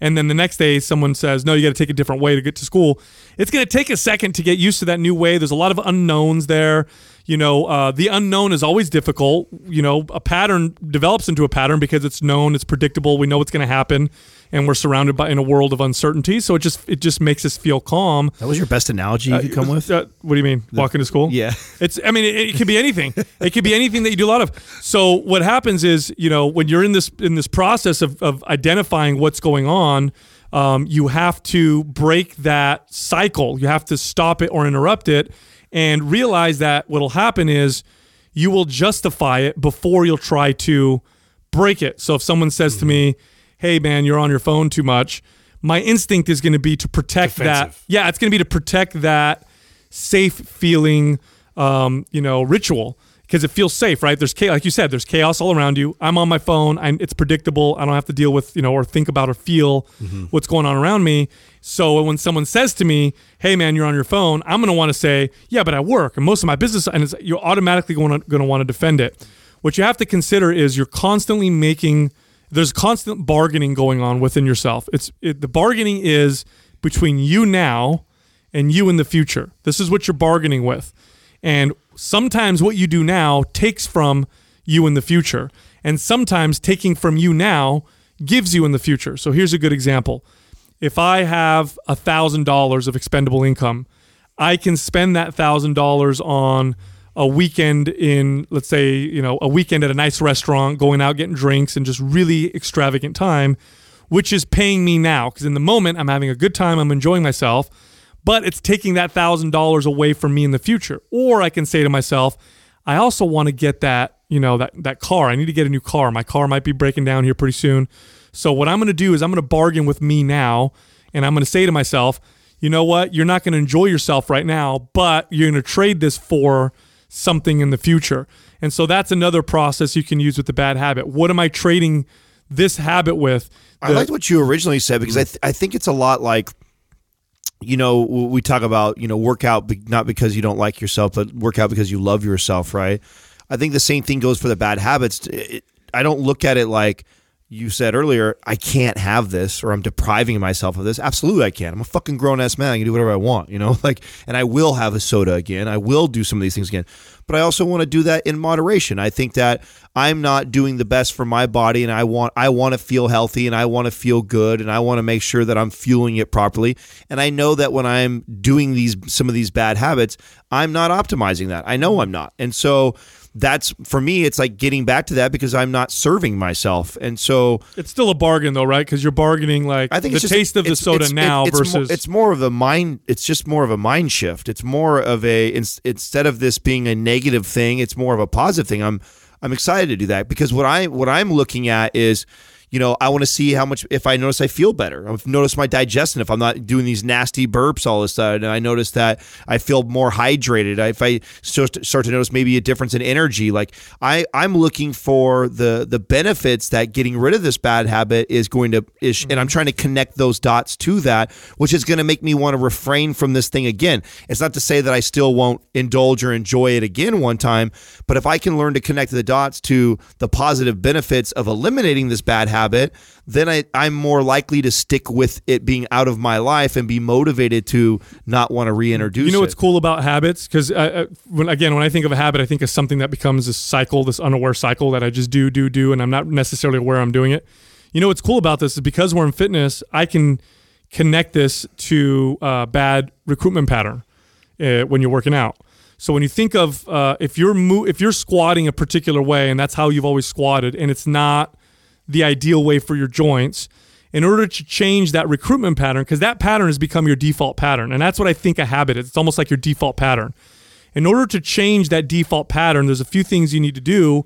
And then the next day, someone says, No, you got to take a different way to get to school. It's going to take a second to get used to that new way. There's a lot of unknowns there. You know, uh, the unknown is always difficult. You know, a pattern develops into a pattern because it's known, it's predictable. We know what's going to happen, and we're surrounded by in a world of uncertainty. So it just it just makes us feel calm. That was your best analogy you could come with. Uh, what do you mean? Walking to school? Yeah. It's. I mean, it, it could be anything. It could be anything that you do a lot of. So what happens is, you know, when you're in this in this process of of identifying what's going on, um, you have to break that cycle. You have to stop it or interrupt it, and realize that what'll happen is you will justify it before you'll try to break it. So if someone says to me, "Hey, man, you're on your phone too much," my instinct is going to be to protect that. Yeah, it's going to be to protect that safe feeling, um, you know, ritual because it feels safe, right? There's chaos, like you said, there's chaos all around you. I'm on my phone. I'm, it's predictable. I don't have to deal with, you know, or think about or feel mm-hmm. what's going on around me. So when someone says to me, "Hey, man, you're on your phone," I'm going to want to say, "Yeah, but I work and most of my business," and it's, you're automatically going to, going to want to defend it. What you have to consider is you're constantly making. There's constant bargaining going on within yourself. It's it, the bargaining is between you now and you in the future. This is what you're bargaining with. And sometimes what you do now takes from you in the future. And sometimes taking from you now gives you in the future. So here's a good example. If I have $1,000 of expendable income, I can spend that $1,000 on a weekend in, let's say, you know, a weekend at a nice restaurant, going out, getting drinks, and just really extravagant time, which is paying me now. Because in the moment, I'm having a good time, I'm enjoying myself but it's taking that thousand dollars away from me in the future. Or I can say to myself, I also want to get that, you know, that that car. I need to get a new car. My car might be breaking down here pretty soon. So what I'm going to do is I'm going to bargain with me now, and I'm going to say to myself, you know what? You're not going to enjoy yourself right now, but you're going to trade this for something in the future. And so that's another process you can use with the bad habit. What am I trading this habit with? I The- liked what you originally said because I th- I think it's a lot like you know we talk about you know workout not because you don't like yourself but workout because you love yourself right? I think the same thing goes for the bad habits. It- i don't look at it like you said earlier i can't have this or i'm depriving myself of this. Absolutely i can. I'm a fucking grown-ass man. I can do whatever i want you know? [laughs] Like and i will have a soda again. I will do some of these things again. But i also want to do that in moderation. I think that i'm not doing the best for my body and i want i want to feel healthy and i want to feel good and i want to make sure that i'm fueling it properly. And i know that when i'm doing these some of these bad habits i'm not optimizing that. I know i'm not. And so that's for me. It's like getting back to that because I'm not serving myself, and so It's still a bargain though, right? Because you're bargaining like I think the just, taste of the soda it's- now it's versus more, it's more of a mind. It's just more of a mind shift. It's more of a ins- instead of this being a negative thing, it's more of a positive thing. I'm I'm excited to do that because what I what I'm looking at is. You know, I want to see how much. If I notice I feel better, I've noticed my digestion. If I'm not doing these nasty burps all of a sudden, I notice that I feel more hydrated. If I start to, start to notice maybe a difference in energy, like I, I'm looking for the the benefits that getting rid of this bad habit is going to is, and I'm trying to connect those dots to that, which is going to make me want to refrain from this thing again. It's not to say that I still won't indulge or enjoy it again one time, but if I can learn to connect the dots to the positive benefits of eliminating this bad habit, then I, I'm more likely to stick with it being out of my life and be motivated to not want to reintroduce You know it. what's cool about habits? Because uh, uh, when, again, when I think of a habit, I think of something that becomes this cycle, this unaware cycle that I just do, do, do, and I'm not necessarily aware I'm doing it. You know what's cool about this is because we're in fitness, I can connect this to uh, bad recruitment pattern uh, when you're working out. So when you think of uh, if you're mo- if you're squatting a particular way and that's how you've always squatted, and it's not the ideal way for your joints, in order to change that recruitment pattern, because that pattern has become your default pattern, and that's what I think a habit is. It's almost like your default pattern. In order to change that default pattern, there's a few things you need to do,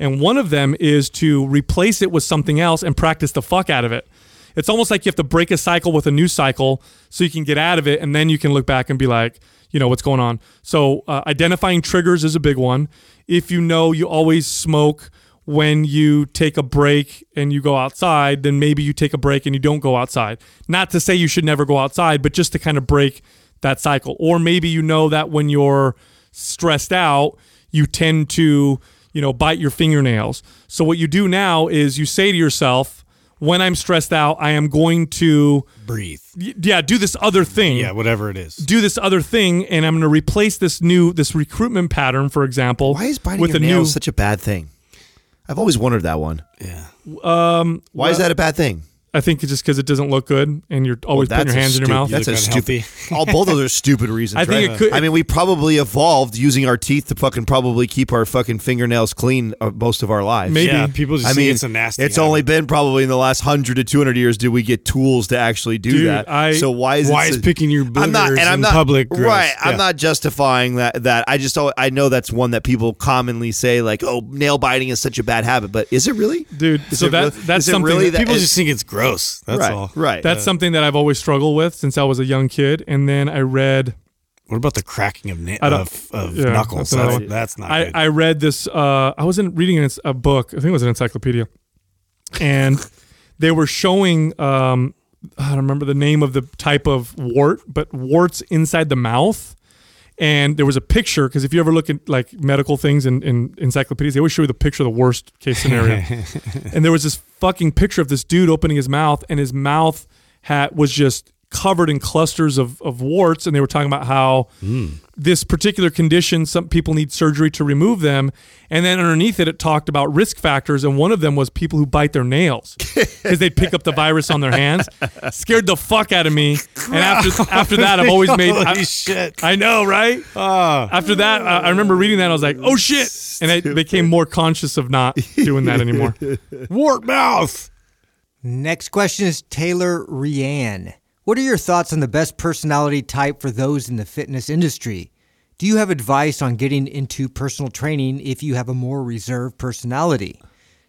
and one of them is to replace it with something else and practice the fuck out of it. It's almost like you have to break a cycle with a new cycle so you can get out of it, and then you can look back and be like, you know, what's going on. So uh, identifying triggers is a big one. If you know you always smoke when you take a break and you go outside, then maybe you take a break and you don't go outside. Not to say you should never go outside, but just to kind of break that cycle. Or maybe you know that when you're stressed out, you tend to, you know, bite your fingernails. So what you do now is you say to yourself, when I'm stressed out, I am going to Breathe. yeah, do this other thing Yeah, whatever it is. do this other thing and I'm going to replace this new this recruitment pattern for example Why is biting with your a nails new such a bad thing? I've always wondered that one. Yeah. um Why is that a bad thing? I think it's just cuz it doesn't look good and you're always Well, putting your hands a in your mouth. stupid- That's a stupid. unhealthy. [laughs] All both of those are stupid reasons. I think right? it could- I mean, we probably evolved using our teeth to fucking probably keep our fucking fingernails clean uh, most of our lives. Maybe. Yeah, people just I mean, it's a nasty. It's habit. only been probably in the last hundred to two hundred years did we get tools to actually do Dude, that. I- so why is Why it is picking your I'm not, and I'm in not public gross? right. Yeah. I'm not justifying that. That I just al- I know that's one that people commonly say like, oh, nail biting is such a bad habit, but is it really? Dude, Is so that real- that's is something really that- that- People is- just think it's gross. That's right, all. right. that's something that I've always struggled with since I was a young kid and then I read What about the cracking of, na- of, of yeah, knuckles? that's That's, that's not I, good. I read this. Uh, I wasn't reading a, a book. I think it was an encyclopedia, and [laughs] they were showing. Um, I don't remember the name of the type of wart, but warts inside the mouth. And there was a picture because if you ever look at like medical things in, in encyclopedias, they always show you the picture of the worst case scenario. [laughs] and there was this fucking picture of this dude opening his mouth, and his mouth hat was just covered in clusters of, of warts. And they were talking about how this particular condition, some people need surgery to remove them. And then underneath it, it talked about risk factors. And one of them was people who bite their nails [laughs] because they'd pick up the virus on their hands. Scared the fuck out of me. And after [laughs] after that, I've always made. Holy I, shit. I know, right? Ah. After that, I, I remember reading that. I was like, oh shit. And I became more conscious of not doing that anymore. [laughs] wart mouth. Next question is Taylor Rianne. What are your thoughts on the best personality type for those in the fitness industry? Do you have advice on getting into personal training if you have a more reserved personality?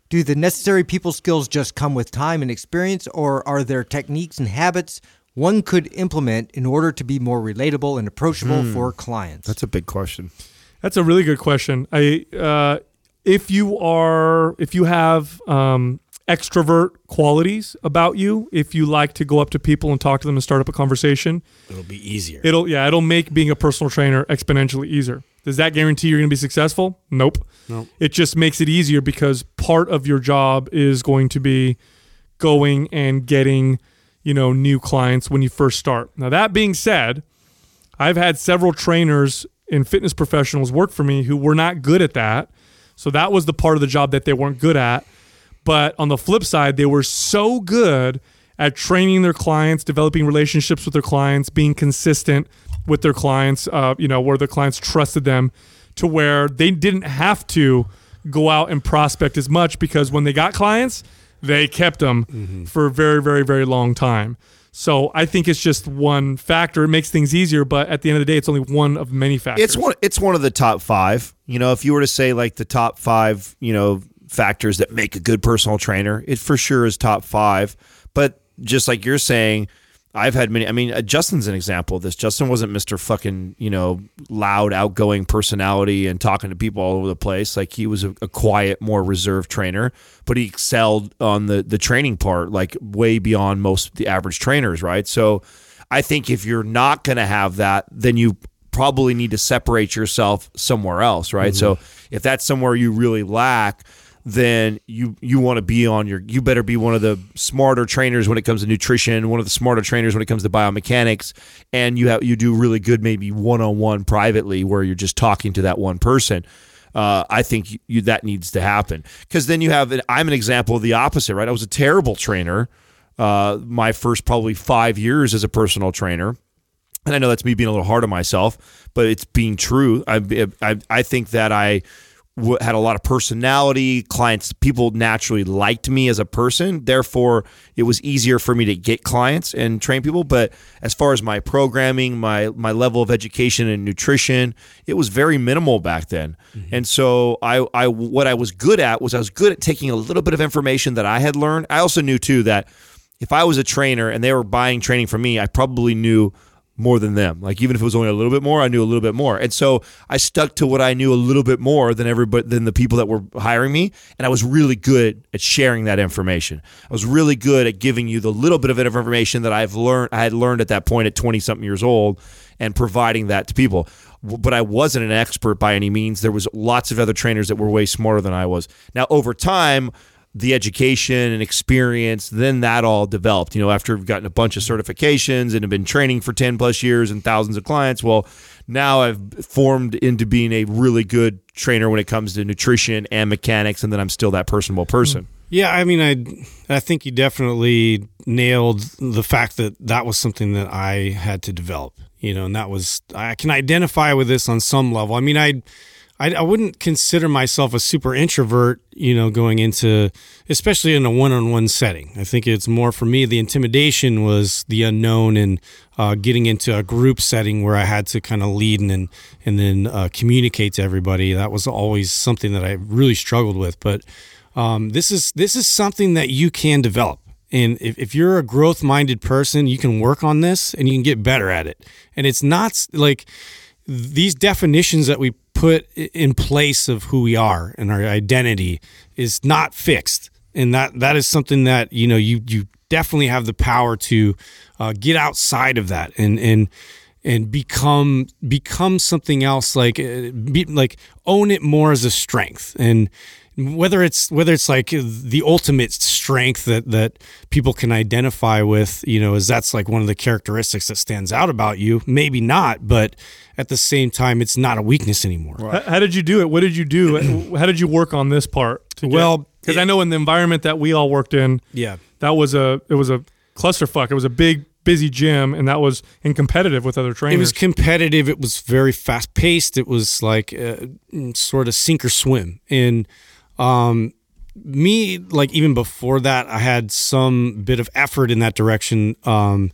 Do the necessary people skills just come with time and experience, or are there techniques and habits one could implement in order to be more relatable and approachable for clients? That's a big question. That's a really good question. I uh, if you are if you have um, extrovert qualities about you, if you like to go up to people and talk to them and start up a conversation, It'll be easier. it'll yeah, it'll make being a personal trainer exponentially easier. Does that guarantee you're going to be successful? Nope. Nope. It just makes it easier because part of your job is going to be going and getting, you know, new clients when you first start. Now that being said, I've had several trainers and fitness professionals work for me who were not good at that. So that was the part of the job that they weren't good at. But on the flip side, they were so good at training their clients, developing relationships with their clients, being consistent with their clients, uh, you know, where their clients trusted them to where they didn't have to go out and prospect as much because when they got clients, they kept them for a very, very, very long time. So I think it's just one factor. It makes things easier, but at the end of the day, it's only one of many factors. It's one. It's one of the top five. You know, if you were to say like the top five, you know, factors that make a good personal trainer, it for sure is top five. But just like you're saying, I've had many. I mean, uh, Justin's an example of this. Justin wasn't Mister fucking you know loud, outgoing personality and talking to people all over the place. Like he was a, a quiet, more reserved trainer, but he excelled on the the training part, like way beyond most of the average trainers. Right. So, I think if you're not going to have that, then you probably need to separate yourself somewhere else. Right. So, if that's somewhere you really lack then you you want to be on your you better be one of the smarter trainers when it comes to nutrition, one of the smarter trainers when it comes to biomechanics, and you have you do really good maybe one on one privately where you're just talking to that one person. Uh, I think you, you, that needs to happen because then you have. I'm an example of the opposite, right? I was a terrible trainer. Uh, my first probably five years as a personal trainer, and I know that's me being a little hard on myself, but it's being true. I I, I think that I had a lot of personality. Clients, people naturally liked me as a person. Therefore, it was easier for me to get clients and train people. But as far as my programming, my my level of education and nutrition, it was very minimal back then. Mm-hmm. And so I, I what I was good at was I was good at taking a little bit of information that I had learned. I also knew too that if I was a trainer and they were buying training from me, I probably knew more than them. Like even if it was only a little bit more, I knew a little bit more. And so I stuck to what I knew a little bit more than everybody than the people that were hiring me, and I was really good at sharing that information. I was really good at giving you the little bit of information that I've learned I had learned at that point at 20 something years old and providing that to people. But I wasn't an expert by any means. There was lots of other trainers that were way smarter than I was. Now over time, the education and experience, then that all developed. You know, after I've gotten a bunch of certifications and have been training for 10 plus years and thousands of clients, well, now I've formed into being a really good trainer when it comes to nutrition and mechanics, and then I'm still that personable person. Yeah, I mean, I I think you definitely nailed the fact that that was something that I had to develop. You know, and that was I can identify with this on some level. I mean, I I, I wouldn't consider myself a super introvert. You know, going into especially in a one-on-one setting. I think it's more for me. The intimidation was the unknown and uh, getting into a group setting where I had to kind of lead and and then uh, communicate to everybody. That was always something that I really struggled with. But um, this is this is something that you can develop. And if, if you're a growth minded person, you can work on this and you can get better at it. And it's not like these definitions that we put in place of who we are and our identity is not fixed. And that that is something that you know you you definitely have the power to uh, get outside of that and and and become become something else like uh, be, like own it more as a strength and whether it's whether it's like the ultimate strength that that people can identify with you know is that's like one of the characteristics that stands out about you maybe not but at the same time it's not a weakness anymore H- How did you do it? What did you do? [clears throat] How did you work on this part? get- Well, because I know in the environment that we all worked in, yeah that was a it was a clusterfuck. It was a big busy gym, and that was in competitive with other trainers. It was competitive. It was very fast paced. It was like uh, sort of sink or swim. And um, me, like even before that, I had some bit of effort in that direction. Um,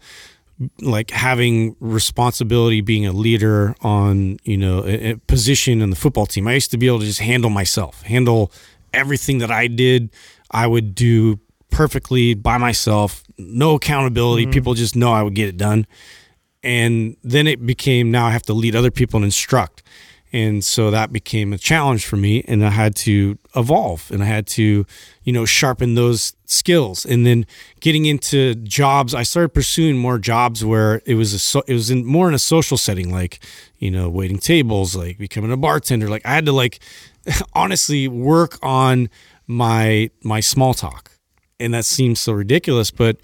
like having responsibility, being a leader on you know a, a position in the football team. I used to be able to just handle myself, handle everything that I did. I would do perfectly by myself, no accountability. People just know I would get it done and then it became now I have to lead other people and instruct. And so that became a challenge for me and I had to evolve and I had to, you know, sharpen those skills. And then getting into jobs, I started pursuing more jobs where it was a so, it was in more in a social setting like, you know, waiting tables, like becoming a bartender. Like I had to like [laughs] honestly work on my my small talk and that seems so ridiculous, but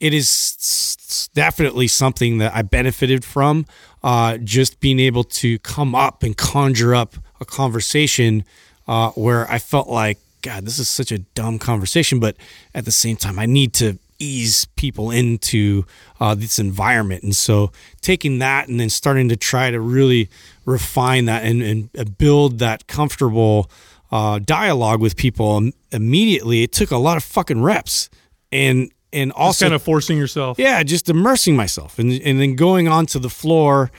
it is definitely something that I benefited from. Uh, just being able to come up and conjure up a conversation uh, where I felt like, God, this is such a dumb conversation, but at the same time, I need to ease people into uh, this environment. And so taking that and then starting to try to really refine that and, and build that comfortable uh, dialogue with people immediately, it took a lot of fucking reps. And and also kind of forcing yourself. yeah, just immersing myself and and then going onto the floor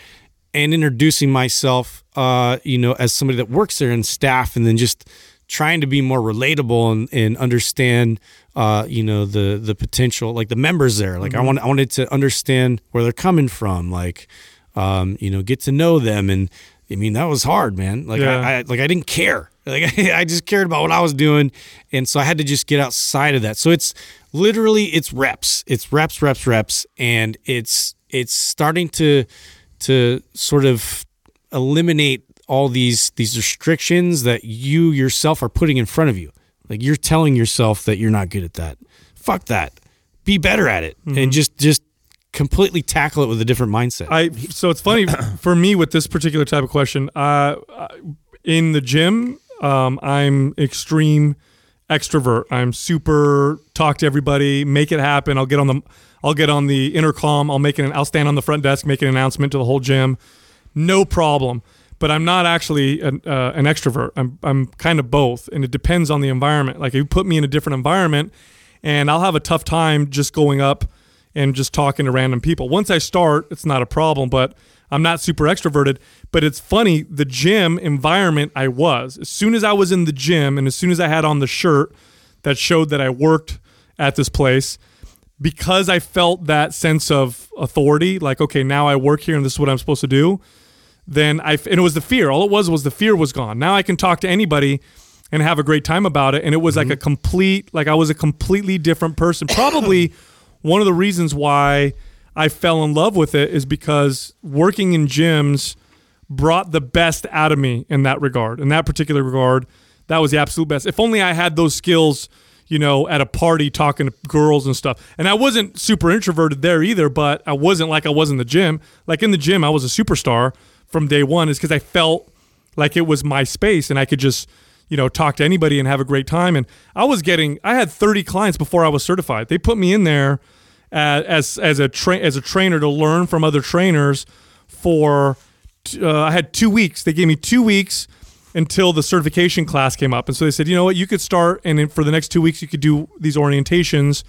and introducing myself, uh, you know, as somebody that works there and staff, and then just trying to be more relatable and, and understand, uh, you know, the the potential, like the members there. Like I want I wanted to understand where they're coming from, like, um, you know, get to know them, and I mean that was hard, man. Like Yeah. I, I like I didn't care. Like [laughs] I just cared about what I was doing, and so I had to just get outside of that. So it's literally it's reps, it's reps, reps, reps, and it's it's starting to to sort of eliminate all these these restrictions that you yourself are putting in front of you. Like you're telling yourself that you're not good at that. Fuck that. Be better at it, and just just completely tackle it with a different mindset. I so it's funny for me with this particular type of question. Uh, in the gym, um, I'm extreme extrovert. I'm super talk to everybody, make it happen. I'll get on the I'll get on the intercom. I'll make an I'll stand on the front desk, make an announcement to the whole gym. No problem. But I'm not actually an, uh, an extrovert. I'm I'm kind of both, and it depends on the environment. Like if you put me in a different environment, and I'll have a tough time just going up and just talking to random people. Once I start, it's not a problem, but I'm not super extroverted. But it's funny, the gym environment I was. As soon as I was in the gym and as soon as I had on the shirt that showed that I worked at this place, because I felt that sense of authority, like, okay, now I work here and this is what I'm supposed to do, then I, and it was the fear. All it was was the fear was gone. Now I can talk to anybody and have a great time about it. And it was like mm-hmm. a complete, like I was a completely different person. Probably [coughs] one of the reasons why I fell in love with it is because working in gyms brought the best out of me in that regard. In that particular regard, that was the absolute best. If only I had those skills, you know, at a party talking to girls and stuff. And I wasn't super introverted there either, but I wasn't like I was in the gym. Like in the gym, I was a superstar from day one, is because I felt like it was my space and I could just, you know, talk to anybody and have a great time. And I was getting, I had 30 clients before I was certified. They put me in there as as, a tra- as a trainer to learn from other trainers for uh, I had two weeks. They gave me two weeks until the certification class came up, and so they said, you know what, you could start, and for the next two weeks, you could do these orientations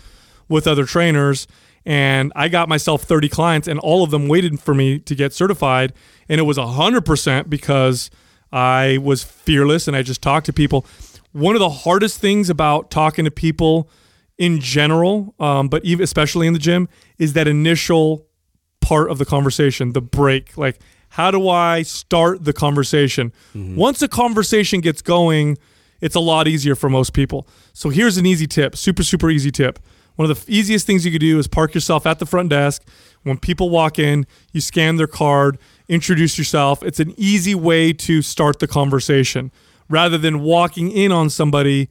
with other trainers. And I got myself 30 clients, and all of them waited for me to get certified, and it was 100% because I was fearless and I just talked to people. One of the hardest things about talking to people in general, um, but even especially in the gym, is that initial part of the conversation, the break. Like, how do I start the conversation? Once a conversation gets going, it's a lot easier for most people. So here's an easy tip, super super easy tip. One of the easiest things you could do is park yourself at the front desk. When people walk in, you scan their card, introduce yourself. It's an easy way to start the conversation rather than walking in on somebody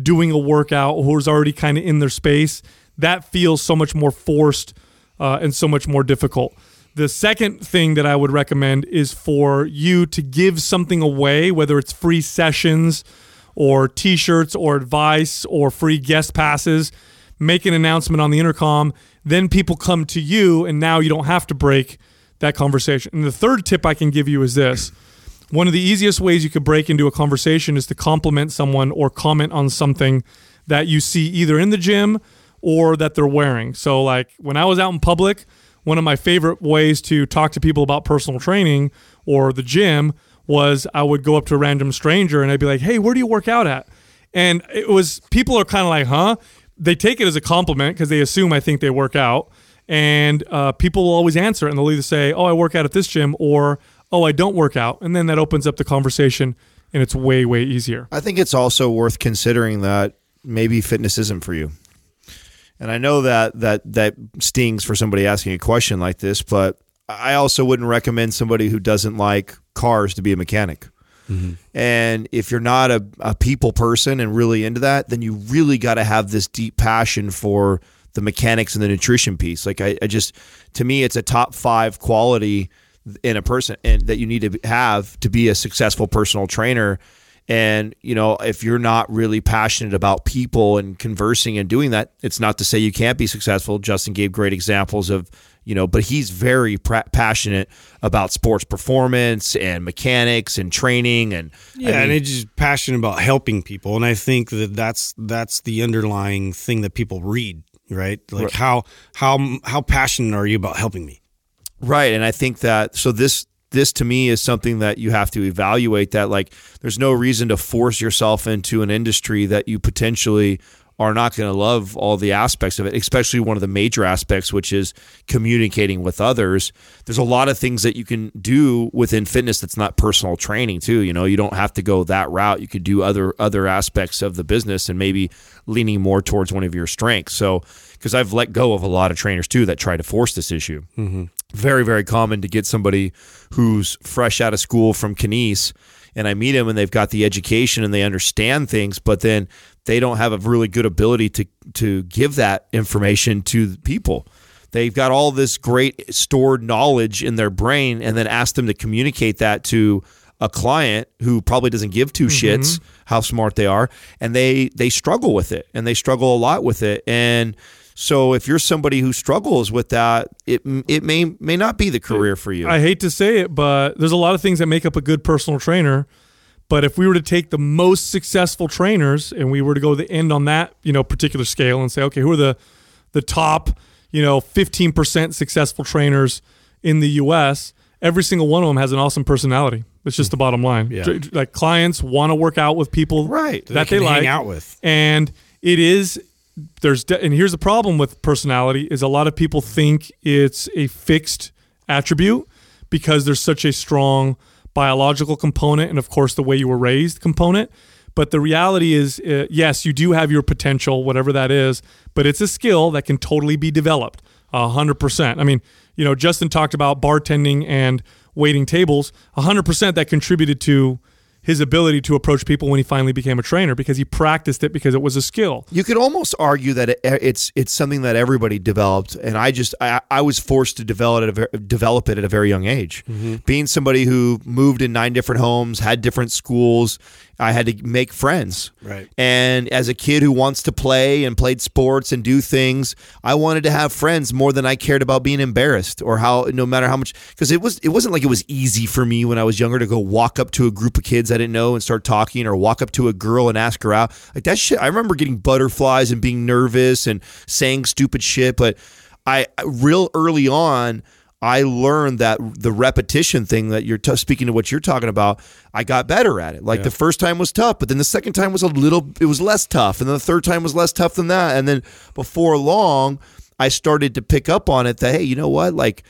doing a workout who's already kind of in their space. That feels so much more forced uh, and so much more difficult. The second thing that I would recommend is for you to give something away, whether it's free sessions or t shirts or advice or free guest passes. Make an announcement on the intercom. Then people come to you, and now you don't have to break that conversation. And the third tip I can give you is this one of the easiest ways you could break into a conversation is to compliment someone or comment on something that you see either in the gym or that they're wearing. So, like when I was out in public, one of my favorite ways to talk to people about personal training or the gym was I would go up to a random stranger and I'd be like, "Hey, where do you work out at?" And it was people are kind of like, "Huh?" They take it as a compliment because they assume I think they work out, and uh, people will always answer and they'll either say, "Oh, I work out at this gym," or "Oh, I don't work out," and then that opens up the conversation and it's way way easier. I think it's also worth considering that maybe fitness isn't for you. And I know that that that stings for somebody asking a question like this, but I also wouldn't recommend somebody who doesn't like cars to be a mechanic. And if you're not a, a people person and really into that, then you really got to have this deep passion for the mechanics and the nutrition piece. Like I, I just, to me, it's a top five quality in a person and that you need to have to be a successful personal trainer And, you know, if you're not really passionate about people and conversing and doing that, it's not to say you can't be successful. Justin gave great examples of, you know, but he's very pra- passionate about sports performance and mechanics and training and Yeah, I mean, and it's just passionate about helping people, and I think that that's that's the underlying thing that people read, right? Like Right. how how how passionate are you about helping me? Right, and I think that so this this to me is something that you have to evaluate that like there's no reason to force yourself into an industry that you potentially are not going to love all the aspects of it, especially one of the major aspects which is communicating with others. There's a lot of things that you can do within fitness that's not personal training too, you know, you don't have to go that route. You could do other other aspects of the business and maybe leaning more towards one of your strengths. So because I've let go of a lot of trainers too that try to force this issue mm-hmm. very very common to get somebody who's fresh out of school from Kines and I meet them and they've got the education and they understand things but then they don't have a really good ability to to give that information to people they've got all this great stored knowledge in their brain and then ask them to communicate that to a client who probably doesn't give 2 mm-hmm. shits how smart they are and they they struggle with it and they struggle a lot with it and so if you're somebody who struggles with that, it it may may not be the career for you. I hate to say it, but there's a lot of things that make up a good personal trainer. But if we were to take the most successful trainers and we were to go to the end on that, you know, particular scale and say, okay, who are the the top, you know, 15% successful trainers in the US, every single one of them has an awesome personality. It's just the bottom line. Yeah. Like clients want to work out with people Right. that They they, like out with. and it is there's de- and here's the problem with personality is a lot of people think it's a fixed attribute because there's such a strong biological component and of course the way you were raised component. But the reality is uh, yes you do have your potential whatever that is but it's a skill that can totally be developed a 100% i mean you know justin talked about bartending and waiting tables a 100% that contributed to his ability to approach people when he finally became a trainer because he practiced it because it was a skill. You could almost argue that it, eh, it's it's something that everybody developed, and I just I, I was forced to develop it at a, develop it at a very young age. Mm-hmm. Being somebody who moved in nine different homes, had different schools, I had to make friends. Right. And as a kid who wants to play and played sports and do things, I wanted to have friends more than I cared about being embarrassed or how no matter how much because it was it wasn't like it was easy for me when I was younger to go walk up to a group of kids I didn't know and start talking or walk up to a girl and ask her out. Like that shit I remember getting butterflies and being nervous and saying stupid shit, but I real early on I learned that the repetition thing that you're t- speaking to what you're talking about, I got better at it. Like the first time was tough, but then the second time was a little, it was less tough. And then the third time was less tough than that. And then before long, I started to pick up on it that, hey, you know what? Like,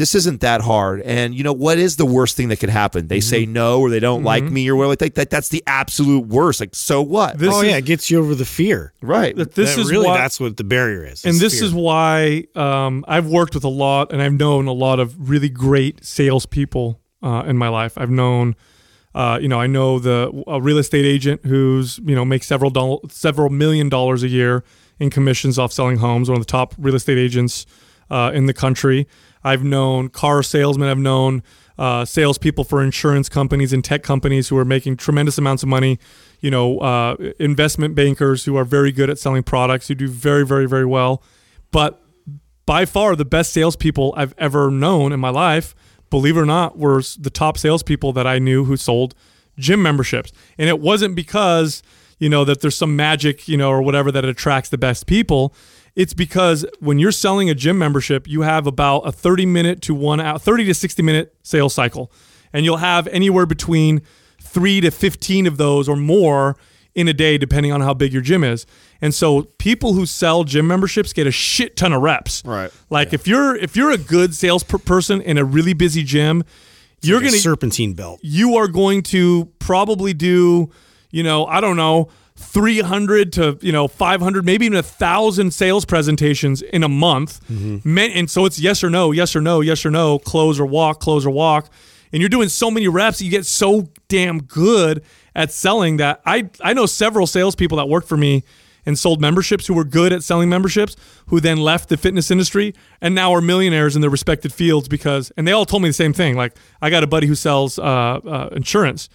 this isn't that hard. And you know what is the worst thing that could happen? They say no or they don't like me or whatever. Like that, that's the absolute worst. Like, so what? This oh is, yeah, it gets you over the fear. right. that this That is really why, that's what the barrier is. and this fear. is why um, I've worked with a lot, and I've known a lot of really great salespeople uh, in my life. I've known, uh, you know, I know the a real estate agent who's you know makes several doll- several million dollars a year in commissions off selling homes. One of the top real estate agents uh, in the country. I've known car salesmen. I've known uh, salespeople for insurance companies and tech companies who are making tremendous amounts of money. You know, uh, investment bankers who are very good at selling products, who do very, very, very well. But by far, the best salespeople I've ever known in my life, believe it or not, were the top salespeople that I knew who sold gym memberships. And it wasn't because you know that there's some magic, you know, or whatever that attracts the best people. It's because when you're selling a gym membership, you have about a 30 minute to one hour, 30 to 60 minute sales cycle. And you'll have anywhere between three to 15 of those or more in a day, depending on how big your gym is. And so people who sell gym memberships get a shit ton of reps. Right. Like if you're if you're a good sales per- person in a really busy gym, you're Like gonna serpentine belt. you are going to probably do, you know, I don't know, 300 to, you know, 500, maybe even a thousand sales presentations in a month. Men- And so it's yes or no, yes or no, yes or no, close or walk, close or walk. And you're doing so many reps, you get so damn good at selling that I, I know several salespeople that worked for me and sold memberships who were good at selling memberships who then left the fitness industry and now are millionaires in their respected fields because and they all told me the same thing like i got a buddy who sells uh, uh, insurance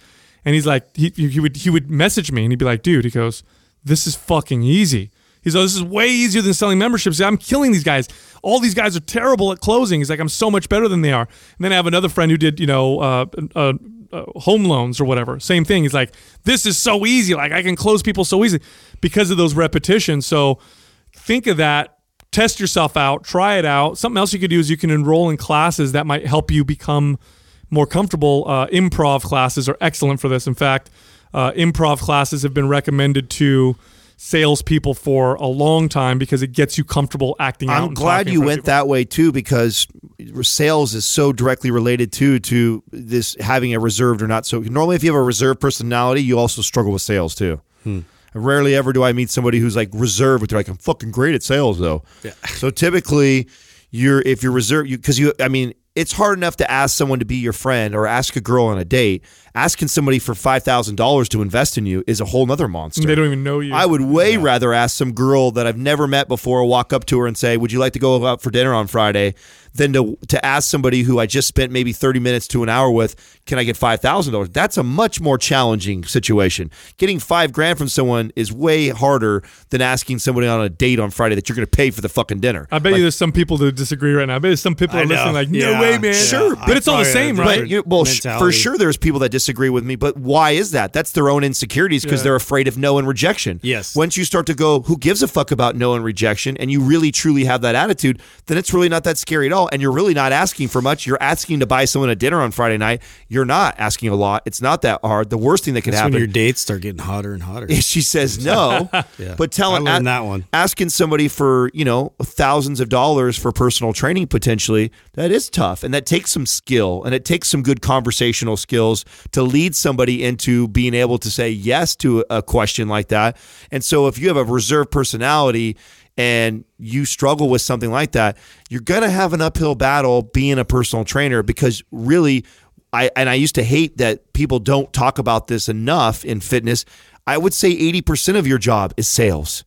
And he's like, he, he would he would message me and he'd be like, dude, he goes, this is fucking easy. He's like, this is way easier than selling memberships. I'm killing these guys. All these guys are terrible at closing. He's like, I'm so much better than they are. And then I have another friend who did, you know, uh, uh, uh, home loans or whatever. Same thing. He's like, this is so easy. Like I can close people so easy because of those repetitions. So think of that. Test yourself out. Try it out. Something else you could do is you can enroll in classes that might help you become more comfortable. Uh, improv classes are excellent for this. In fact, uh, improv classes have been recommended to salespeople for a long time because it gets you comfortable acting out. I'm glad you went people. that way too, because sales is so directly related to to this having a reserved or not. So normally, if you have a reserved personality, you also struggle with sales too. Rarely ever do I meet somebody who's like reserved, but they're like, I'm fucking great at sales though. So typically, you're if you're reserved, you because you, I mean, it's hard enough to ask someone to be your friend or ask a girl on a date. Asking somebody for five thousand dollars to invest in you is a whole nother monster. They don't even know you. I would way rather ask some girl that I've never met before walk up to her and say, "Would you like to go out for dinner on Friday?" Than to to ask somebody who I just spent maybe 30 minutes to an hour with, "Can I get $5,000?" That's a much more challenging situation. Getting 5 grand from someone is way harder than asking somebody on a date on Friday that you're going to pay for the fucking dinner. I bet you there's some people that disagree right now. I bet there's some people I are listening know. like, no Yeah. way, man. Sure, but it's all the same, right? But you, well, sh- for sure, there's people that disagree with me. But why is that? That's their own insecurities because Yeah. they're afraid of no and rejection. Yes. Once you start to go, who gives a fuck about no and rejection, and you really truly have that attitude, then it's really not that scary at all. And you're really not asking for much. You're asking to buy someone a dinner on Friday night. You're not asking a lot. It's not that hard. The worst thing that could That's when happen your dates start getting hotter and hotter. she says [laughs] no. [laughs] Yeah. But telling that one. asking somebody for you know thousands of dollars for personal training potentially that is tough and that takes some skill and it takes some good conversational skills to lead somebody into being able to say yes to a question like that and so if you have a reserved personality and you struggle with something like that you're going to have an uphill battle being a personal trainer because really I and I used to hate that people don't talk about this enough in fitness. I would say 80% of your job is sales.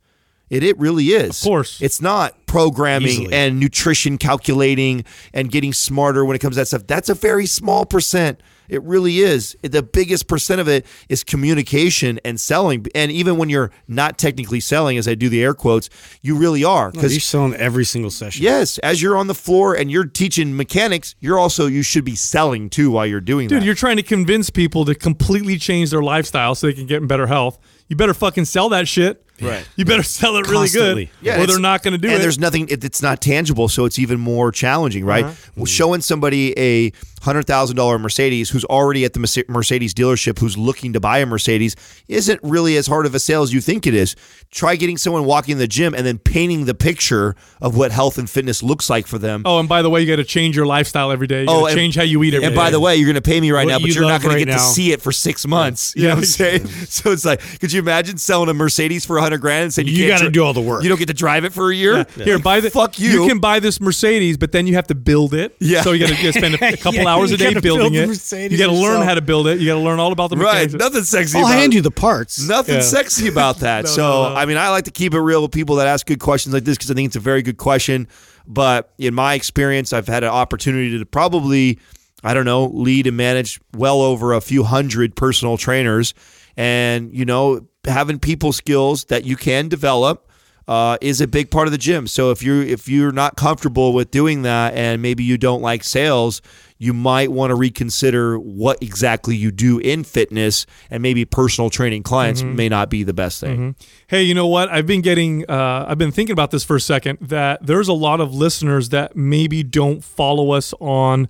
It it really is. Of course. It's not programming Easily. and nutrition calculating and getting smarter when it comes to that stuff. That's a very small percent. It really is. The biggest percent of it is communication and selling. And even when you're not technically selling, as I do the air quotes, you really are. Because you're selling every single session. Yes, as you're on the floor and you're teaching mechanics, you're also you should be selling too while you're doing Dude, that. Dude, you're trying to convince people to completely change their lifestyle so they can get in better health. You better fucking sell that shit. Right. You better sell it really Constantly. good, Yeah, or they're not going to do and it. And there's nothing. It, it's not tangible, so it's even more challenging, right? Uh-huh. Well, showing somebody a hundred thousand dollar Mercedes who's already at the Mercedes dealership who's looking to buy a Mercedes isn't really as hard of a sale as you think it is. Try getting someone walking in the gym and then painting the picture of what health and fitness looks like for them. oh, and by the way, you got to change your lifestyle every day. You Oh, and- change how you eat every and day. by the way, you're going to pay me right What now, but you you're not going right to get now. to see it for six months. You Yeah, know what I'm saying? [laughs] So it's like, could you imagine selling a Mercedes for a hundred grand and saying you, You gotta dri- do all the work. You don't get to drive it for a year. Here, buy the. Fuck you. You can buy this Mercedes, but then you have to build it. Yeah. So you got to spend a, a [laughs] couple Yeah, hours a day building build it. Mercedes You got to learn how to build it. You got to learn all about the Right. mechanics. Nothing sexy. I'll about hand it. you the parts. Nothing Yeah. sexy about [laughs] that. No, so, no, no. I mean, I like to keep it real with people that ask good questions like this because I think it's a very good question. But in my experience, I've had an opportunity to probably, I don't know, lead and manage well over a few hundred personal trainers. And, you know, having people skills that you can develop. Uh, is a big part of the gym. So if you're if you're not comfortable with doing that, and maybe you don't like sales, you might want to reconsider what exactly you do in fitness, and maybe personal training clients may not be the best thing. Hey, you know what? I've been getting, uh, I've been thinking about this for a second. That there's a lot of listeners that maybe don't follow us on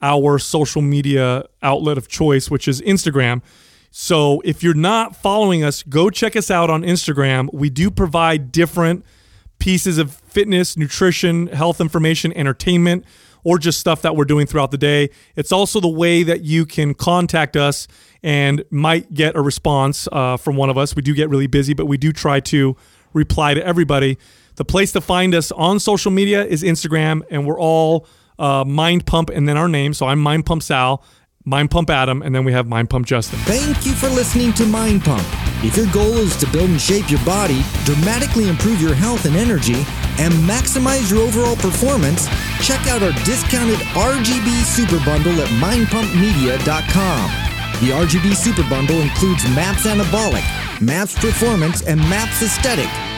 our social media outlet of choice, which is Instagram. So if you're not following us, go check us out on Instagram. We do provide different pieces of fitness, nutrition, health information, entertainment, or just stuff that we're doing throughout the day. It's also the way that you can contact us and might get a response uh, from one of us. We do get really busy, but we do try to reply to everybody. The place to find us on social media is Instagram, and we're all uh, Mind Pump and then our name. So I'm Mind Pump Sal, Mind Pump Adam, and then we have Mind Pump Justin. Thank you for listening to Mind Pump. If your goal is to build and shape your body, dramatically improve your health and energy, and maximize your overall performance, check out our discounted RGB Super Bundle at mindpumpmedia.com. The RGB Super Bundle includes MAPS Anabolic, MAPS Performance, and MAPS Aesthetic.